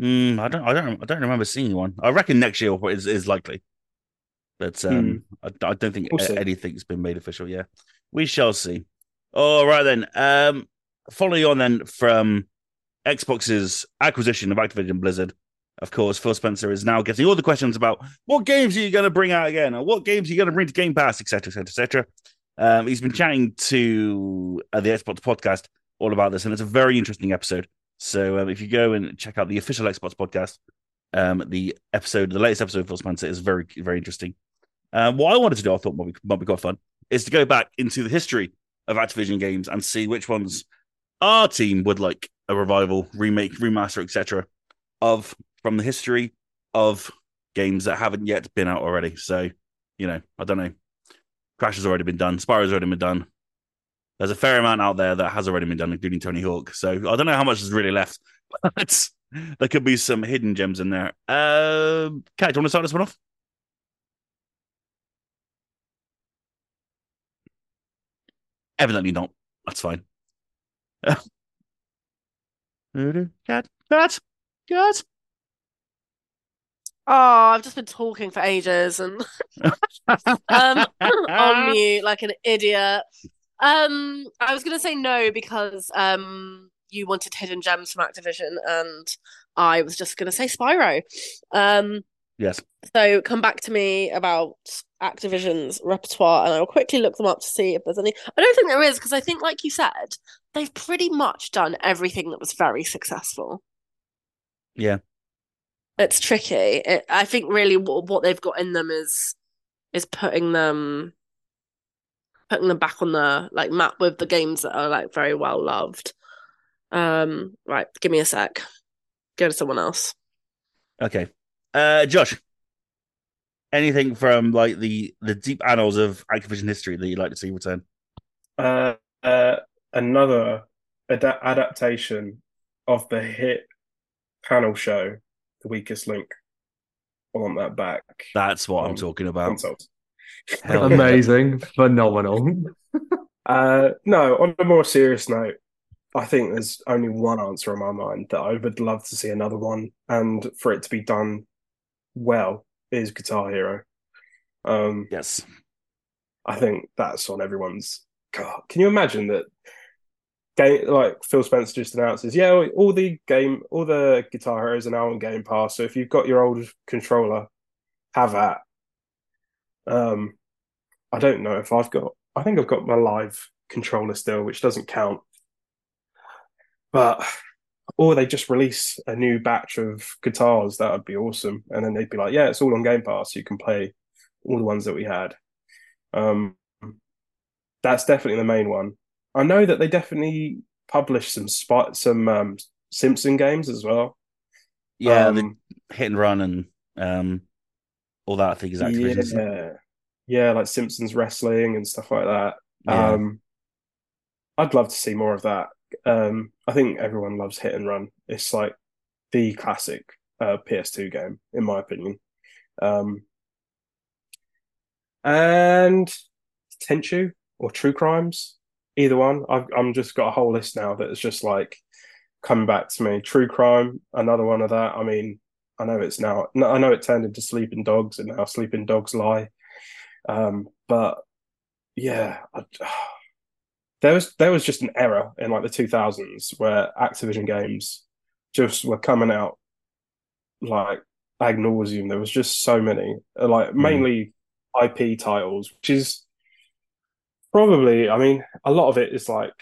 Mm, I don't. I don't. I don't remember seeing one. I reckon next year is is likely, but um, I, I don't think We'll a- anything's been made official. Yeah, we shall see. All right then. Um, following on then from Xbox's acquisition of Activision Blizzard, of course, Phil Spencer is now getting all the questions about what games are you going to bring out again, or what games are you going to bring to Game Pass, etc., etc., etc. Um, he's been chatting to uh, the Xbox podcast all about this, and it's a very interesting episode. So um, if you go and check out the official Xbox podcast, um, the episode, the latest episode of Phil Spencer is very, very interesting. Um, what I wanted to do, I thought might be, might be quite fun, is to go back into the history of Activision games and see which ones our team would like a revival, remake, remaster, etc. of from the history of games that haven't yet been out already. So, you know, I don't know. Crash has already been done. Spyro's already been done. There's a fair amount out there that has already been done, including Tony Hawk. So I don't know how much is really left, but there could be some hidden gems in there. Um, Kat, do you want to start this one off? Evidently not. That's fine. Kat, Kat, Kat. Oh, I've just been talking for ages and um on mute like an idiot. Um, I was gonna say no because um you wanted hidden gems from Activision and I was just gonna say Spyro. Um, Yes. so come back to me about Activision's repertoire and I will quickly look them up to see if there's any. I don't think there is because I think, like you said, they've pretty much done everything that was very successful. Yeah. It's tricky. It, I think really what, what they've got in them is is putting them putting them back on the like map with the games that are like very well loved. Um, right, give me a sec. Go to someone else. Okay. Uh, Josh, anything from like the the deep annals of Activision history that you'd like to see return? Uh, uh, another ad- adaptation of the hit panel show, The Weakest Link. I want that back. That's what I'm Um, talking about. Consoles. Hell yeah. Amazing, phenomenal. Uh, no, on a more serious note, I think there's only one answer in my mind that I would love to see another one, and for it to be done well is Guitar Hero. Um, Yes. I think that's on everyone's. God, can you imagine that? Game like Phil Spencer just announces, yeah, all the game, all the Guitar Heroes are now on Game Pass. So if you've got your old controller, have that. Um, I don't know if I've got. I think I've got my live controller still, which doesn't count. But or they just release a new batch of guitars, that would be awesome. And then they'd be like, yeah, it's all on Game Pass. You can play all the ones that we had. Um, that's definitely the main one. I know that they definitely published some spot some um, Simpson games as well. Yeah, Um, hit and run and um, all that. I think is Activision. yeah, yeah, like Simpsons wrestling and stuff like that. Yeah. Um, I'd love to see more of that. Um, I think everyone loves Hit and Run. It's like the classic uh, PS2 game, in my opinion. Um, and Tenchu or True Crimes, either one. I've I'm just got a whole list now that is just like coming back to me. True Crime, another one of that. I mean, I know it's now. I know it turned into Sleeping Dogs, and now Sleeping Dogs Lie. Um, but yeah, I, there was there was just an error in like the 2000s where Activision games just were coming out like ad nauseum. There was just so many, like mainly IP titles, which is probably. I mean, a lot of it is like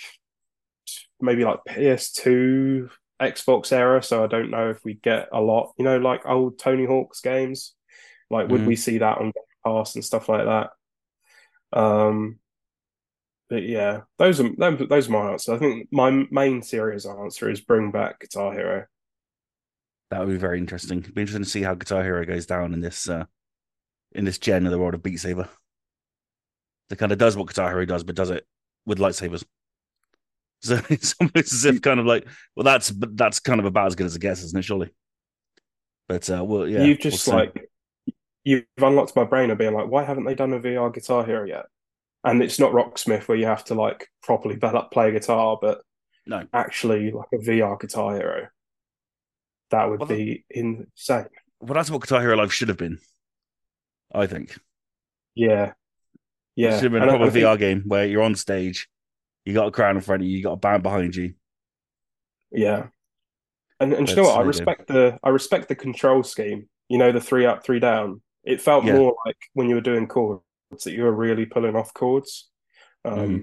maybe like PS2, Xbox era. So I don't know if we get a lot. You know, like old Tony Hawk's games. Like, would Mhm. we see that on Game Pass and stuff like that? Um, but yeah, those are those, are my answers. I think my main serious answer is bring back Guitar Hero. That would be very interesting. It'd be interesting to see how Guitar Hero goes down in this uh, in this gen of the world of Beat Saber. It kind of does what Guitar Hero does, but does it with lightsabers. So it's almost as if kind of like, well, that's but that's kind of about as good as it gets, isn't it? Surely. But uh, well, yeah, You've just we'll like you've unlocked my brain of being like, why haven't they done a VR Guitar Hero yet? And it's not Rocksmith where you have to like properly bel- play guitar, but no. actually like a VR Guitar Hero. That would Well, that- be insane. Well, that's what Guitar Hero Live should have been. I think. Yeah, yeah. should have been And a I- proper I think- VR game where you're on stage, you got a crowd in front of you, you got a band behind you. Yeah. And and you know what? I the idea. respect the I respect the control scheme. You know, the three up, three down. It felt Yeah. more like when you were doing chords that you were really pulling off chords. Um Mm-hmm.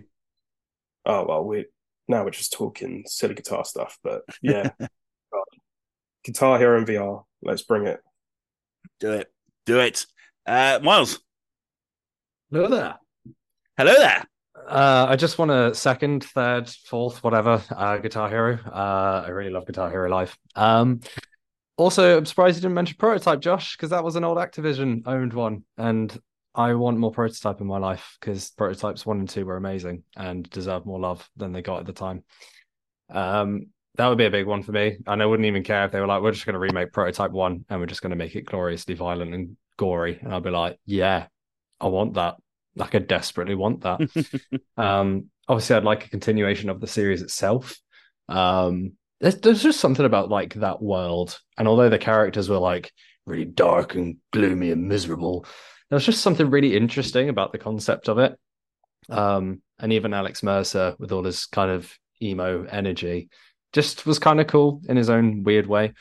oh well we now we're just talking silly guitar stuff, but yeah. Guitar Hero in VR. Let's bring it. Do it. Do it. Uh, Miles, Look at that. Hello there. Uh, I just want a second, third, fourth, whatever. Uh, Guitar Hero. Uh, I really love Guitar Hero Live. Um, also, I'm surprised you didn't mention Prototype, Josh, because that was an old Activision owned one, and I want more Prototype in my life because Prototypes one and two were amazing and deserve more love than they got at the time. Um, that would be a big one for me, and I wouldn't even care if they were like, "We're just going to remake Prototype one, and we're just going to make it gloriously violent and gory," and I'd be like, "Yeah, I want that." Like I desperately want that. Um, obviously, I'd like a continuation of the series itself. Um, there's, there's just something about like that world, and although the characters were like really dark and gloomy and miserable, there was just something really interesting about the concept of it. Um, and even Alex Mercer, with all his kind of emo energy, just was kind of cool in his own weird way.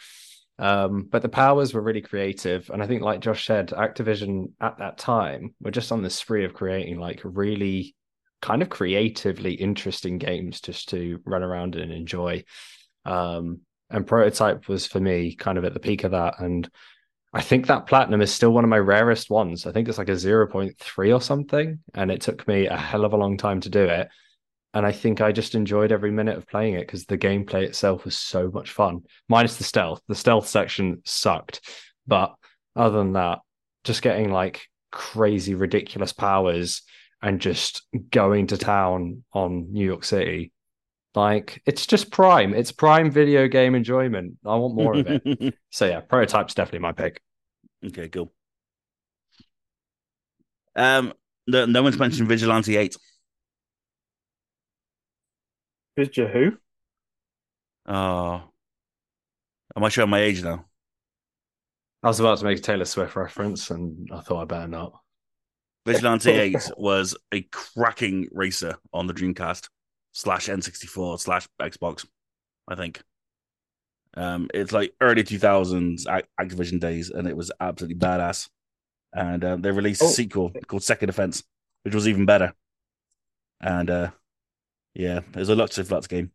Um, but the powers were really creative, and I think, like Josh said, Activision at that time were just on the spree of creating like really kind of creatively interesting games just to run around and enjoy. Um, and Prototype was for me kind of at the peak of that, and I think that platinum is still one of my rarest ones. I think it's like a 0.3 or something, and it took me a hell of a long time to do it. And I think I just enjoyed every minute of playing it because the gameplay itself was so much fun, minus the stealth. The stealth section sucked. But other than that, just getting like crazy, ridiculous powers and just going to town on New York City. Like, it's just prime. It's prime video game enjoyment. I want more of it. So, yeah, prototype's definitely my pick. okay, cool. Um, no, no one's mentioned Vigilante Eight. Is you who? Oh, am I showing my age now? I was about to make a Taylor Swift reference, and I thought I better not. Vigilante 8 was a cracking racer on the Dreamcast slash N64 slash Xbox, I think. Um, it's like early 2000s Activision days, and it was absolutely badass. And um, they released a Oh. sequel called Second Offense, which was even better. And uh, yeah, it was a Luxoflux game,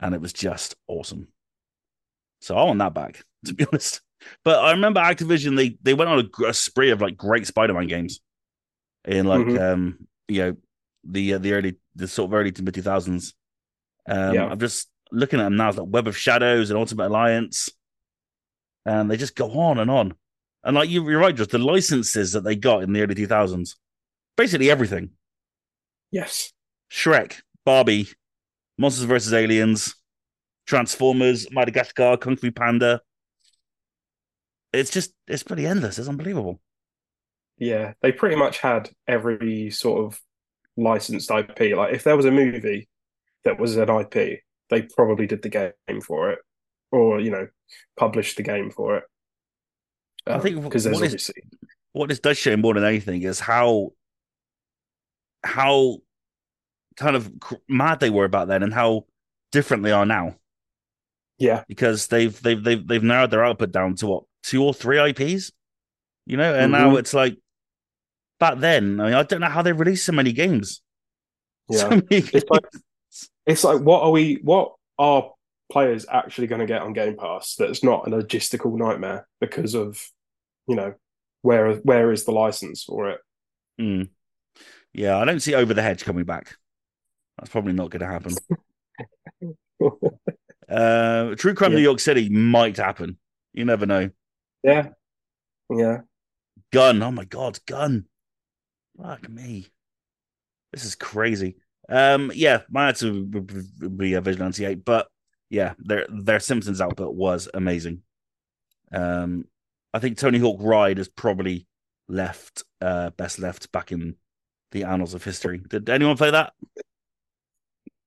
and it was just awesome. So I want that back, to be honest. But I remember Activision they they went on a, a spree of like great Spider-Man games in like Mhm. um you know the uh, the early the sort of early to mid two thousands. Um, Yeah. I'm just looking at them now, it's like Web of Shadows and Ultimate Alliance, and they just go on and on. And like you're right, just the licenses that they got in the early two thousands, basically everything: Yes. Shrek, Barbie, Monsters vs Aliens, Transformers, Madagascar, Kung Fu Panda. It's just it's pretty endless. It's unbelievable. Yeah. They pretty much had every sort of licensed IP. Like if there was a movie that was an IP, they probably did the game for it, or you know, published the game for it. I um, think because there's what is- obviously what this does show more than anything is how how kind of mad they were about then and how different they are now yeah, because they've they've they've they've narrowed their output down to what two or three IPs, you know, and now Mhm. it's like back then. I mean, I don't know how they released so many games. yeah. So many It's like- It's like what are we? What are players actually going to get on Game Pass? That's not a logistical nightmare because of you know where where is the license for it? Hmm. Yeah, I don't see Over the Hedge coming back. That's probably not going to happen. Uh, True Crime Yeah. New York City might happen. You never know. yeah, yeah. Gun. Oh my god, gun. Fuck me. This is crazy. Um, yeah, my answer would be a Vigilante 8, but yeah, their their Simpsons output was amazing. Um, I think Tony Hawk Ride is probably left uh best left back in the annals of history. Did anyone play that?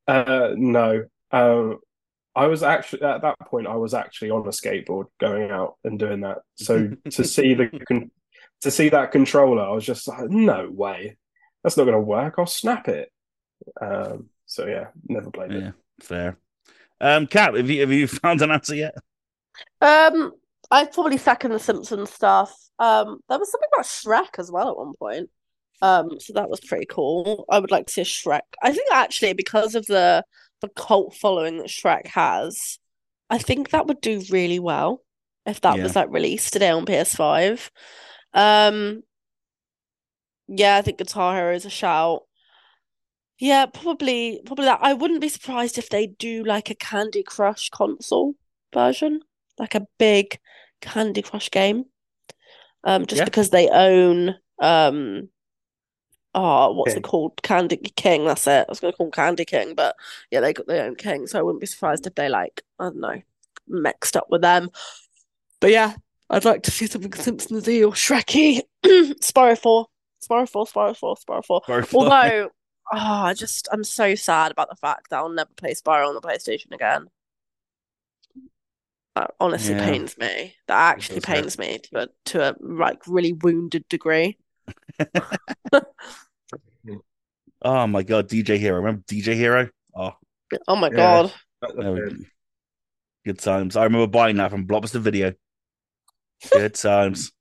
Uh, no. Um, I was actually at that point. I was actually on a skateboard going out and doing that. So to see the con- to see that controller, I was just like, no way, that's not going to work. I'll snap it. Um, so yeah, never played it. Fair. Um, Cap, have you have you found an answer yet? Um, I'd probably second the Simpsons stuff. Um, there was something about Shrek as well at one point. Um, so that was pretty cool. I would like to see a Shrek. I think actually because of the the cult following that Shrek has, I think that would do really well if that Yeah. was like released today on PS5. Um, yeah, I think Guitar Hero is a shout. Yeah, probably probably that. I wouldn't be surprised if they do like a Candy Crush console version, like a big Candy Crush game. Um, just Yeah. because they own um oh, what's it called? Candy King, that's it. I was gonna call Candy King, but yeah, they got their own King, so I wouldn't be surprised if they like, I don't know, mixed up with them. But yeah, I'd like to see something Simpsons-y or. Spyro 4. Spyro 4, Spyro 4, Spyro 4. Sorry for- Although, oh, I just I'm so sad about the fact that I'll never play Spyro on the PlayStation again. That honestly Yeah. pains me. That actually does hurt. pains me to a to a like really wounded degree. Oh my god, DJ Hero. Remember DJ Hero? Oh, Oh my Yeah. god. That- no, that's it. good times. I remember buying that from Blockbuster Video. Good times.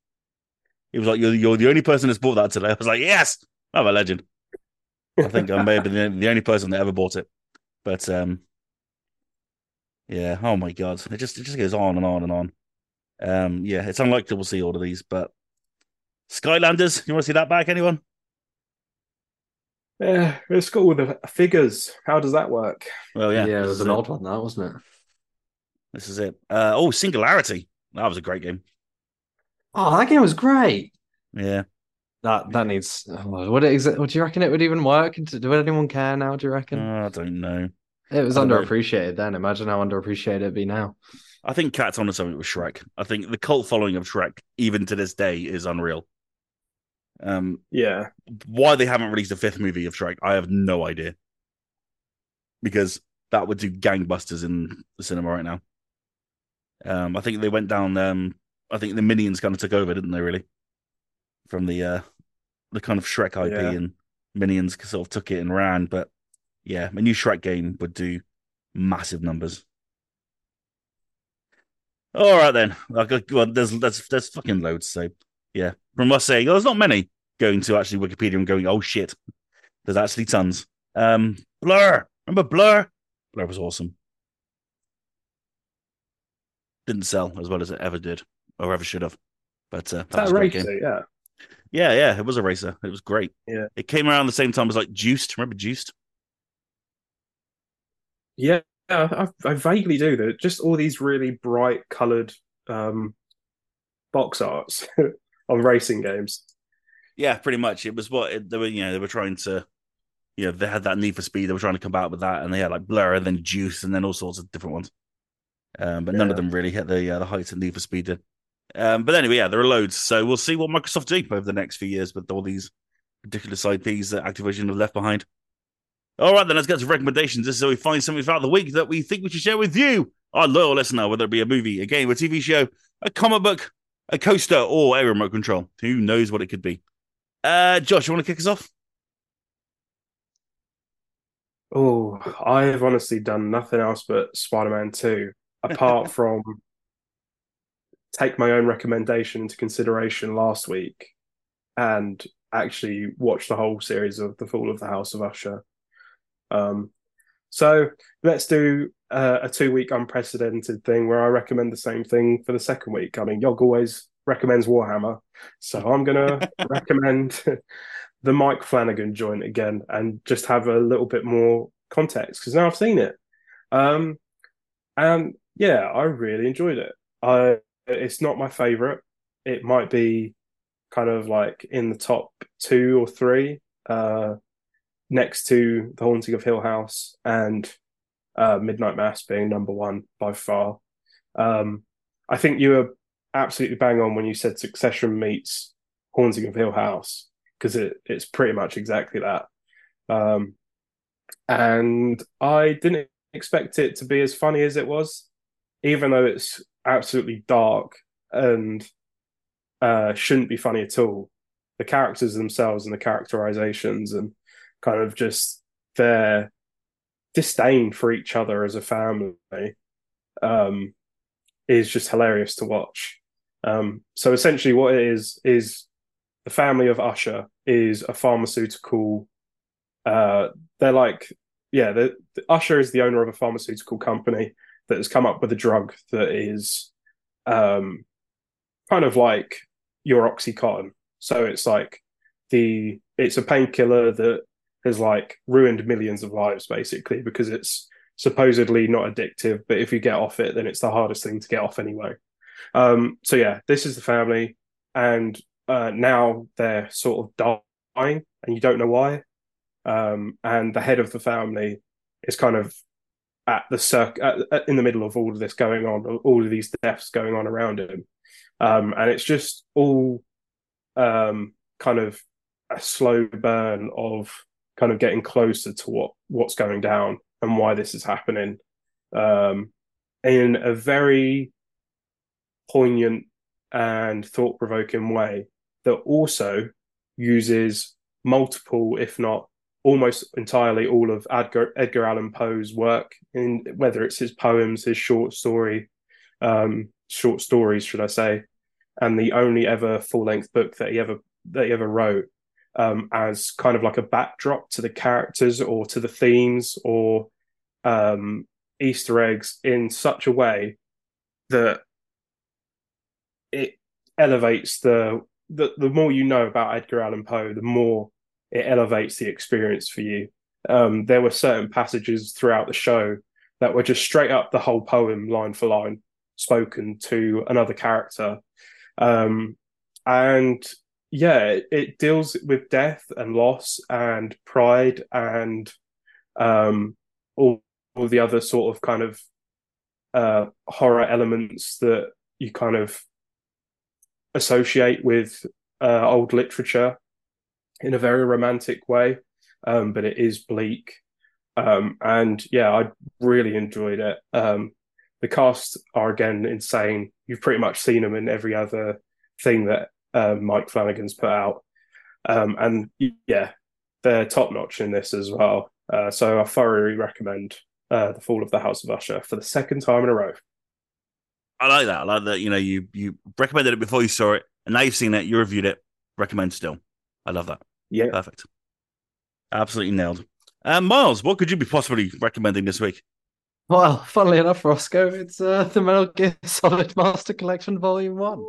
He was like, "You're you're the only person that's bought that today." I was like, "Yes, I'm a legend." I think I may have been the, the only person that ever bought it. But um, yeah. Oh my god, it just it just goes on and on and on. Um, yeah, it's unlikely we'll see all of these, but Skylanders. You want to see that back? Anyone? Yeah, it's got all the figures. How does that work? Well, yeah, yeah, it was an it. odd one, that wasn't it? This is it. Uh, oh, Singularity. That was a great game. Oh, that game was great. Yeah. That that needs. Oh, would it? Exa- would you reckon it would even work? Do would anyone care now? Do you reckon? Uh, I don't know. it was I don't know. underappreciated then. Imagine how underappreciated it'd be now. I think Kat's onto something with Shrek. I think the cult following of Shrek, even to this day, is unreal. Um, Yeah, why they haven't released a fifth movie of Shrek, I have no idea. Because that would do gangbusters in the cinema right now. Um, I think they went down um I think the Minions kind of took over, didn't they? Really, from the uh the kind of Shrek IP Yeah. and Minions sort of took it and ran. But yeah, a new Shrek game would do massive numbers. All right then. Like, uh, well, there's there's there's fucking loads. So yeah, from us saying, oh, there's not many going to actually Wikipedia and going, oh shit, there's actually tons. Um, Blur, remember Blur? Blur was awesome. Didn't sell as well as it ever did or ever should have. But uh, that that was a a great racer? game. Yeah. Yeah, yeah, it was a racer. It was great. Yeah. It came around the same time as like Juiced. Remember Juiced? Yeah, I, I vaguely do. That just all these really bright coloured um, box arts on racing games. Yeah, pretty much. It was what it, they were. You know, they were trying to. You know, they had that Need for Speed. They were trying to come out with that, and they had like Blur, and then Juice, and then all sorts of different ones. Um, but none of them really hit the uh, the heights that Need for Speed did. Um, but anyway, yeah, there are loads. So we'll see what Microsoft do over the next few years with all these ridiculous IPs that Activision have left behind. All right, then let's get to recommendations. This is how we find something throughout the week that we think we should share with you, our loyal listener, whether it be a movie, a game, a TV show, a comic book, a coaster, or a remote control. Who knows what it could be? Uh, Josh, you want to kick us off? Oh, I have honestly done nothing else but Spider-Man 2, apart from take my own recommendation into consideration last week and actually watch the whole series of The Fall of the House of Usher. Um, so let's do uh, a two-week unprecedented thing where I recommend the same thing for the second week. I mean, Yog always recommends Warhammer, so I'm gonna recommend the Mike Flanagan joint again and just have a little bit more context because now I've seen it. Um, and yeah, I really enjoyed it. I it's not my favorite. It might be kind of like in the top two or three, uh, next to The Haunting of Hill House and uh, Midnight Mass being number one by far. Um, I think you were absolutely bang on when you said Succession meets Haunting of Hill House because it, it's pretty much exactly that. Um, and I didn't expect it to be as funny as it was, even though it's absolutely dark and uh, shouldn't be funny at all. The characters themselves and the characterizations and kind of just their disdain for each other as a family um, is just hilarious to watch. Um, so essentially, what it is is the family of Usher is a pharmaceutical. Uh, they're like, yeah, the, the Usher is the owner of a pharmaceutical company that has come up with a drug that is, um, kind of like your OxyContin. So it's like the it's a painkiller that has like ruined millions of lives basically because it's supposedly not addictive, but if you get off it, then it's the hardest thing to get off anyway. Um, so yeah, this is the family, and uh, now they're sort of dying, and you don't know why. Um, and the head of the family is kind of at the circ at, at- in the middle of all of this going on, all of these deaths going on around him, um, and it's just all um, kind of a slow burn of kind of getting closer to what what's going down and why this is happening. Um, in a very poignant and thought provoking way that also uses multiple, if not almost entirely, all of Edgar, Edgar Allan Poe's work, in whether it's his poems, his short story, um, short stories, should I say, and the only ever full length book that he ever that he ever wrote um, as kind of like a backdrop to the characters or to the themes or um, Easter eggs in such a way that it elevates the, the the more you know about Edgar Allan Poe, the more it elevates the experience for you. Um, there were certain passages throughout the show that were just straight up the whole poem, line for line, spoken to another character. Um, and yeah, it, deals with death and loss and pride and um, all, all the other sort of kind of uh, horror elements that you kind of associate with uh, old literature in a very romantic way, um, but it is bleak. Um, and yeah, I really enjoyed it. Um, the cast are again insane. you've pretty much seen them in every other thing that uh, Mike Flanagan's put out. Um, and yeah, they're top notch in this as well. Uh, so I thoroughly recommend uh, the Fall of the House of Usher for the second time in a row. I like that. I like that. You know, you you recommended it before you saw it, and now you've seen it, you reviewed it. Recommend still. I love that. Yeah, Perfect. Absolutely nailed. Um, Miles, what could you be possibly recommending this week? Well, funnily enough, Rossko, it's uh, the Metal Gear Solid Master Collection Volume One.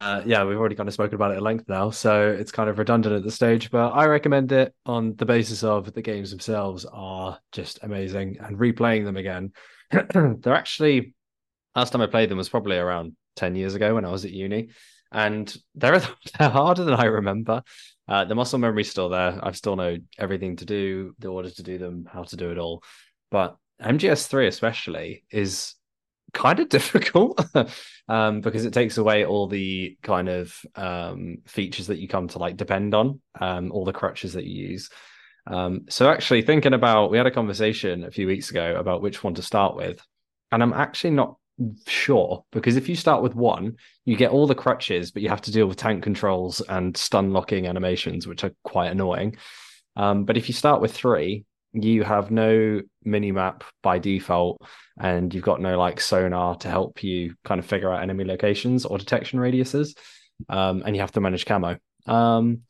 Uh, yeah, we've already kind of spoken about it at length now, so it's kind of redundant at this stage. But I recommend it on the basis of the games themselves are just amazing, and replaying them again. They're actually last time I played them was probably around ten years ago when I was at uni, and they're they're harder than I remember. Uh, the muscle memory's still there. I still know everything to do, the order to do them, how to do it all. But MGS3 especially is kind of difficult um, because it takes away all the kind of um, features that you come to like depend on, um, all the crutches that you use. Um, so actually thinking about, we had a conversation a few weeks ago about which one to start with, and I'm actually not sure because if you start with one, you get all the crutches, but you have to deal with tank controls and stun locking animations, which are quite annoying. Um, but if you start with three, you have no mini map by default, and you've got no like sonar to help you kind of figure out enemy locations or detection radiuses, um, and you have to manage camo. Um,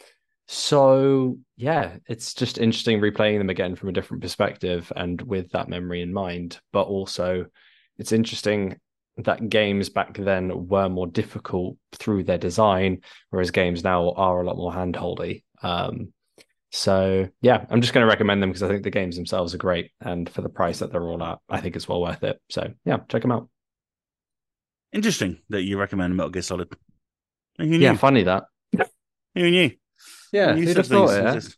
so yeah, it's just interesting replaying them again from a different perspective and with that memory in mind. But also, it's interesting that games back then were more difficult through their design, whereas games now are a lot more handholdy. Um, so yeah, I'm just going to recommend them because I think the games themselves are great, and for the price that they're all at, I think it's well worth it. So yeah, check them out. Interesting that you recommend Metal Gear Solid. Who knew? Yeah, funny that. Who knew? Yeah, Who who'd have thought things? it? eh? Just-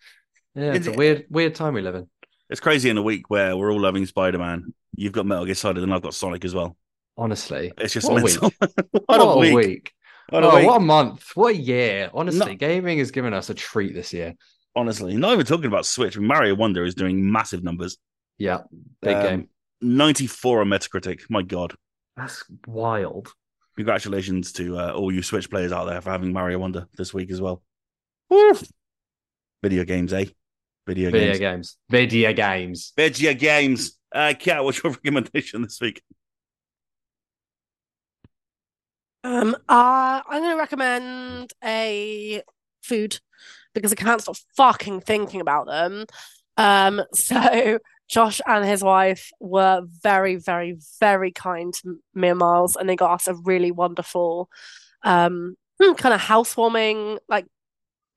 Yeah, it's a weird, weird time we live in. It's crazy in a week where we're all loving Spider Man. You've got Metal Gear Solid, and I've got Sonic as well. Honestly, It's just What a mental. what, what, a week! week! What a oh, week! what a month! What a year! Honestly, No- gaming has given us a treat this year. Honestly, not even talking about Switch. Mario Wonder is doing massive numbers. Yeah, big Um, game. 94 on Metacritic. My God. That's wild. Congratulations to uh, all you Switch players out there for having Mario Wonder this week as well. Woo! Video games, eh? Video, Video games. games. Video games. Video games. Uh, Kat, what's your recommendation this week? Um, uh, I'm going to recommend a food because I can't stop fucking thinking about them. Um, so Josh and his wife were very, very, very kind to me and Miles, and they got us a really wonderful, um, kind of housewarming, like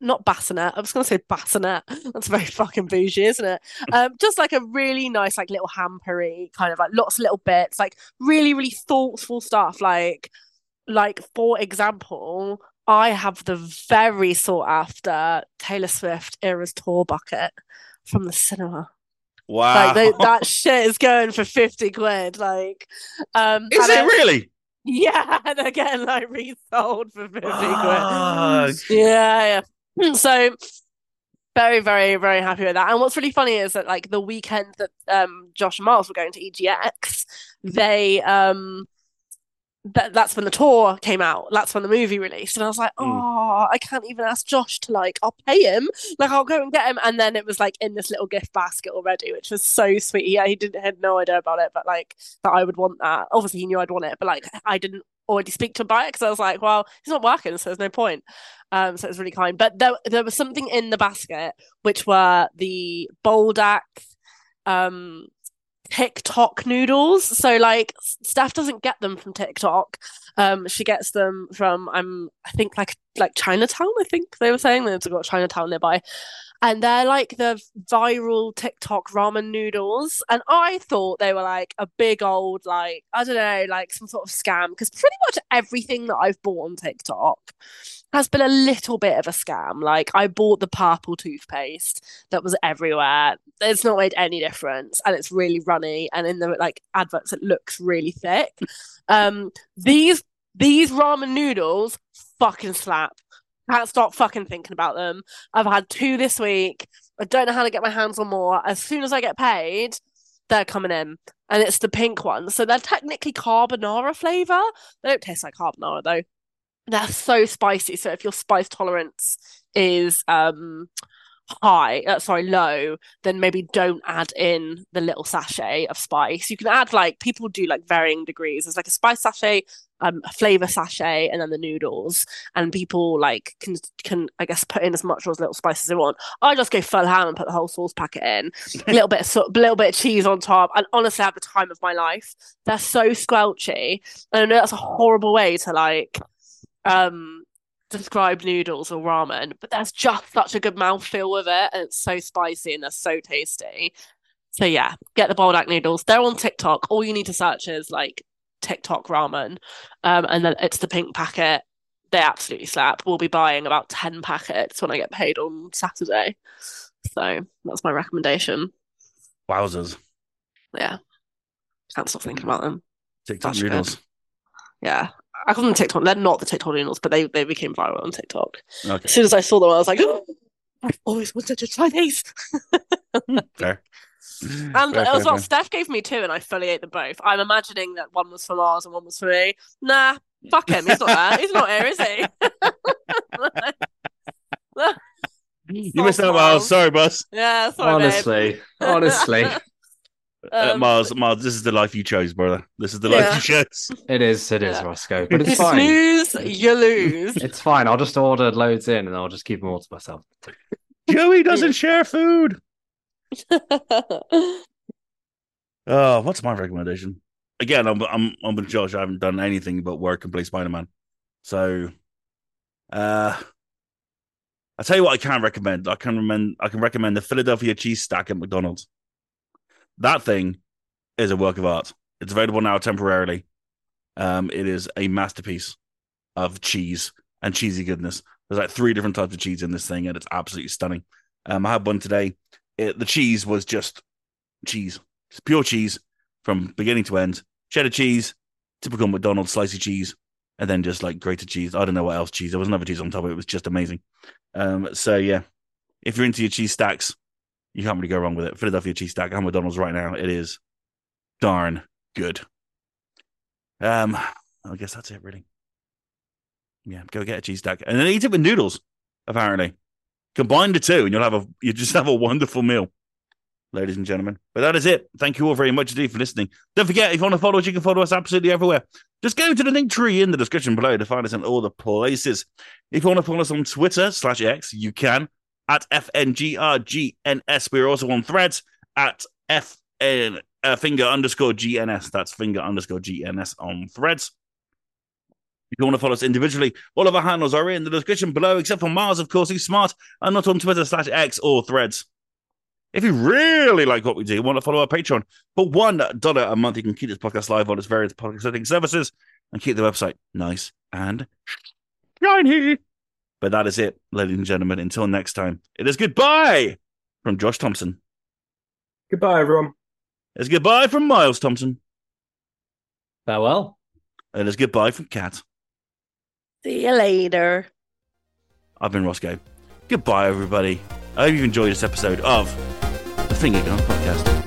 not bassinet. I was going to say bassinet. That's very fucking bougie, isn't it? Um, just like a really nice, like little hampery kind of like lots of little bits, like really, really thoughtful stuff, like like for example, I have the very sought after Taylor Swift Eras Tour bucket from the cinema. Wow. Like they, that shit is going for fifty quid. Like, um, is it then- really? Yeah, and again, like resold for fifty Fuck. quid. Yeah, yeah. So very, very, very happy with that. And what's really funny is that like the weekend that um Josh and Miles were going to EGX, they um that that's when the tour came out. That's when the movie released. And I was like, Mm. oh, I can't even ask Josh to like, I'll pay him. Like I'll go and get him. And then it was like in this little gift basket already, which was so sweet. Yeah, he didn't had no idea about it, but like that I would want that. Obviously he knew I'd want it, but like I didn't already speak to him about it because I was like, well, he's not working, so there's no point. Um, so it was really kind. But there there was something in the basket which were the Buldak um TikTok noodles. So like Steph doesn't get them from TikTok. Um, she gets them from I'm um, I think like like Chinatown. I think they were saying they've got Chinatown nearby, and they're like the viral TikTok ramen noodles. And I thought they were like a big old like I don't know like some sort of scam because pretty much everything that I've bought on TikTok has been a little bit of a scam. Like I bought the purple toothpaste that was everywhere. It's not made any difference, and it's really runny. And in the like adverts, it looks really thick. Um, these these ramen noodles fucking slap. Can't stop fucking thinking about them. I've had two this week. I don't know how to get my hands on more. As soon as I get paid, they're coming in, and it's the pink one. So they're technically carbonara flavor. They don't taste like carbonara though. They're so spicy. So if your spice tolerance is um high, uh, sorry, low, then maybe don't add in the little sachet of spice. You can add like people do like varying degrees. There's like a spice sachet, um, a flavor sachet, and then the noodles. And people like can can I guess put in as much or as little spice as they want. I just go full ham and put the whole sauce packet in, a little bit of so- a little bit of cheese on top, and honestly, I have the time of my life. They're so squelchy, and I know that's a horrible way to like um describe noodles or ramen, but there's just such a good mouthfeel with it, and it's so spicy and they're so tasty. So yeah, get the Buldak noodles. They're on TikTok. All you need to search is like TikTok ramen, um, and then it's the pink packet. They absolutely slap. We'll be buying about ten packets when I get paid on Saturday. So that's my recommendation. Wowzers. Yeah, can't stop thinking about them. TikTok That's good. noodles. Yeah, I call them TikTok. They're not the TikTok noodles, but they they became viral on TikTok. Okay. As soon as I saw them, I was like, oh, I've always wanted to try these. Fair. And Fair, as well, fair. Steph gave me two, and I fully ate them both. I'm imagining that one was for Mars and one was for me. Nah, fuck him. He's not there. He's not here, is he? You missed out, Miles. Sorry, boss. Yeah, sorry, babe. honestly, honestly, Uh, Um, Miles, Miles, this is the life you chose, brother. This is the life Yeah. you chose. it is. It is Yeah. Rossko, but You it's fine. snooze, you lose. It's fine. I'll just order loads in, and I'll just keep them all to myself. Joey doesn't share food. Oh, what's my recommendation? Again, I'm I'm I'm with Josh. I haven't done anything but work and play Spider Man. So, uh, I tell you what, I can recommend. I can recommend. I can recommend the Philadelphia cheese stack at McDonald's. That thing is a work of art. It's available now temporarily. Um, it is a masterpiece of cheese and cheesy goodness. There's like three different types of cheese in this thing, and it's absolutely stunning. Um, I had one today. It, the cheese was just cheese. Pure cheese from beginning to end. Cheddar cheese, typical McDonald's slicey cheese, and then just like grated cheese. I don't know what else cheese. There was another cheese on top of it. It was just amazing. Um, so yeah, if you're into your cheese stacks, you can't really go wrong with it. Philadelphia cheese stack at McDonald's right now. It is darn good. Um, I guess that's it really. Yeah, go get a cheese stack and then eat it with noodles. Apparently, combine the two, and you'll have a you just have a wonderful meal ladies and gentlemen. But that is it. Thank you all very much indeed for listening. Don't forget, if you want to follow us, you can follow us absolutely everywhere. Just go to the link tree in the description below to find us in all the places. If you want to follow us on Twitter slash X, you can at FNGRGNS. We're also on threads at FN uh, finger underscore GNS. That's finger underscore GNS on threads. If you want to follow us individually, all of our handles are in the description below, except for Mars, of course, he's smart and not on Twitter slash X or threads. If you really like what we do, want to follow our Patreon for one dollar a month, you can keep this podcast live on its various podcasting services and keep the website nice and shiny. But that is it, ladies and gentlemen. Until next time, it is goodbye from Josh Thompson. Goodbye, everyone. It's goodbye from Miles Thompson. Farewell. And it's goodbye from Kat. See you later. I've been Rossko. Goodbye, everybody. I hope you've enjoyed this episode of the Finger Guns Podcast.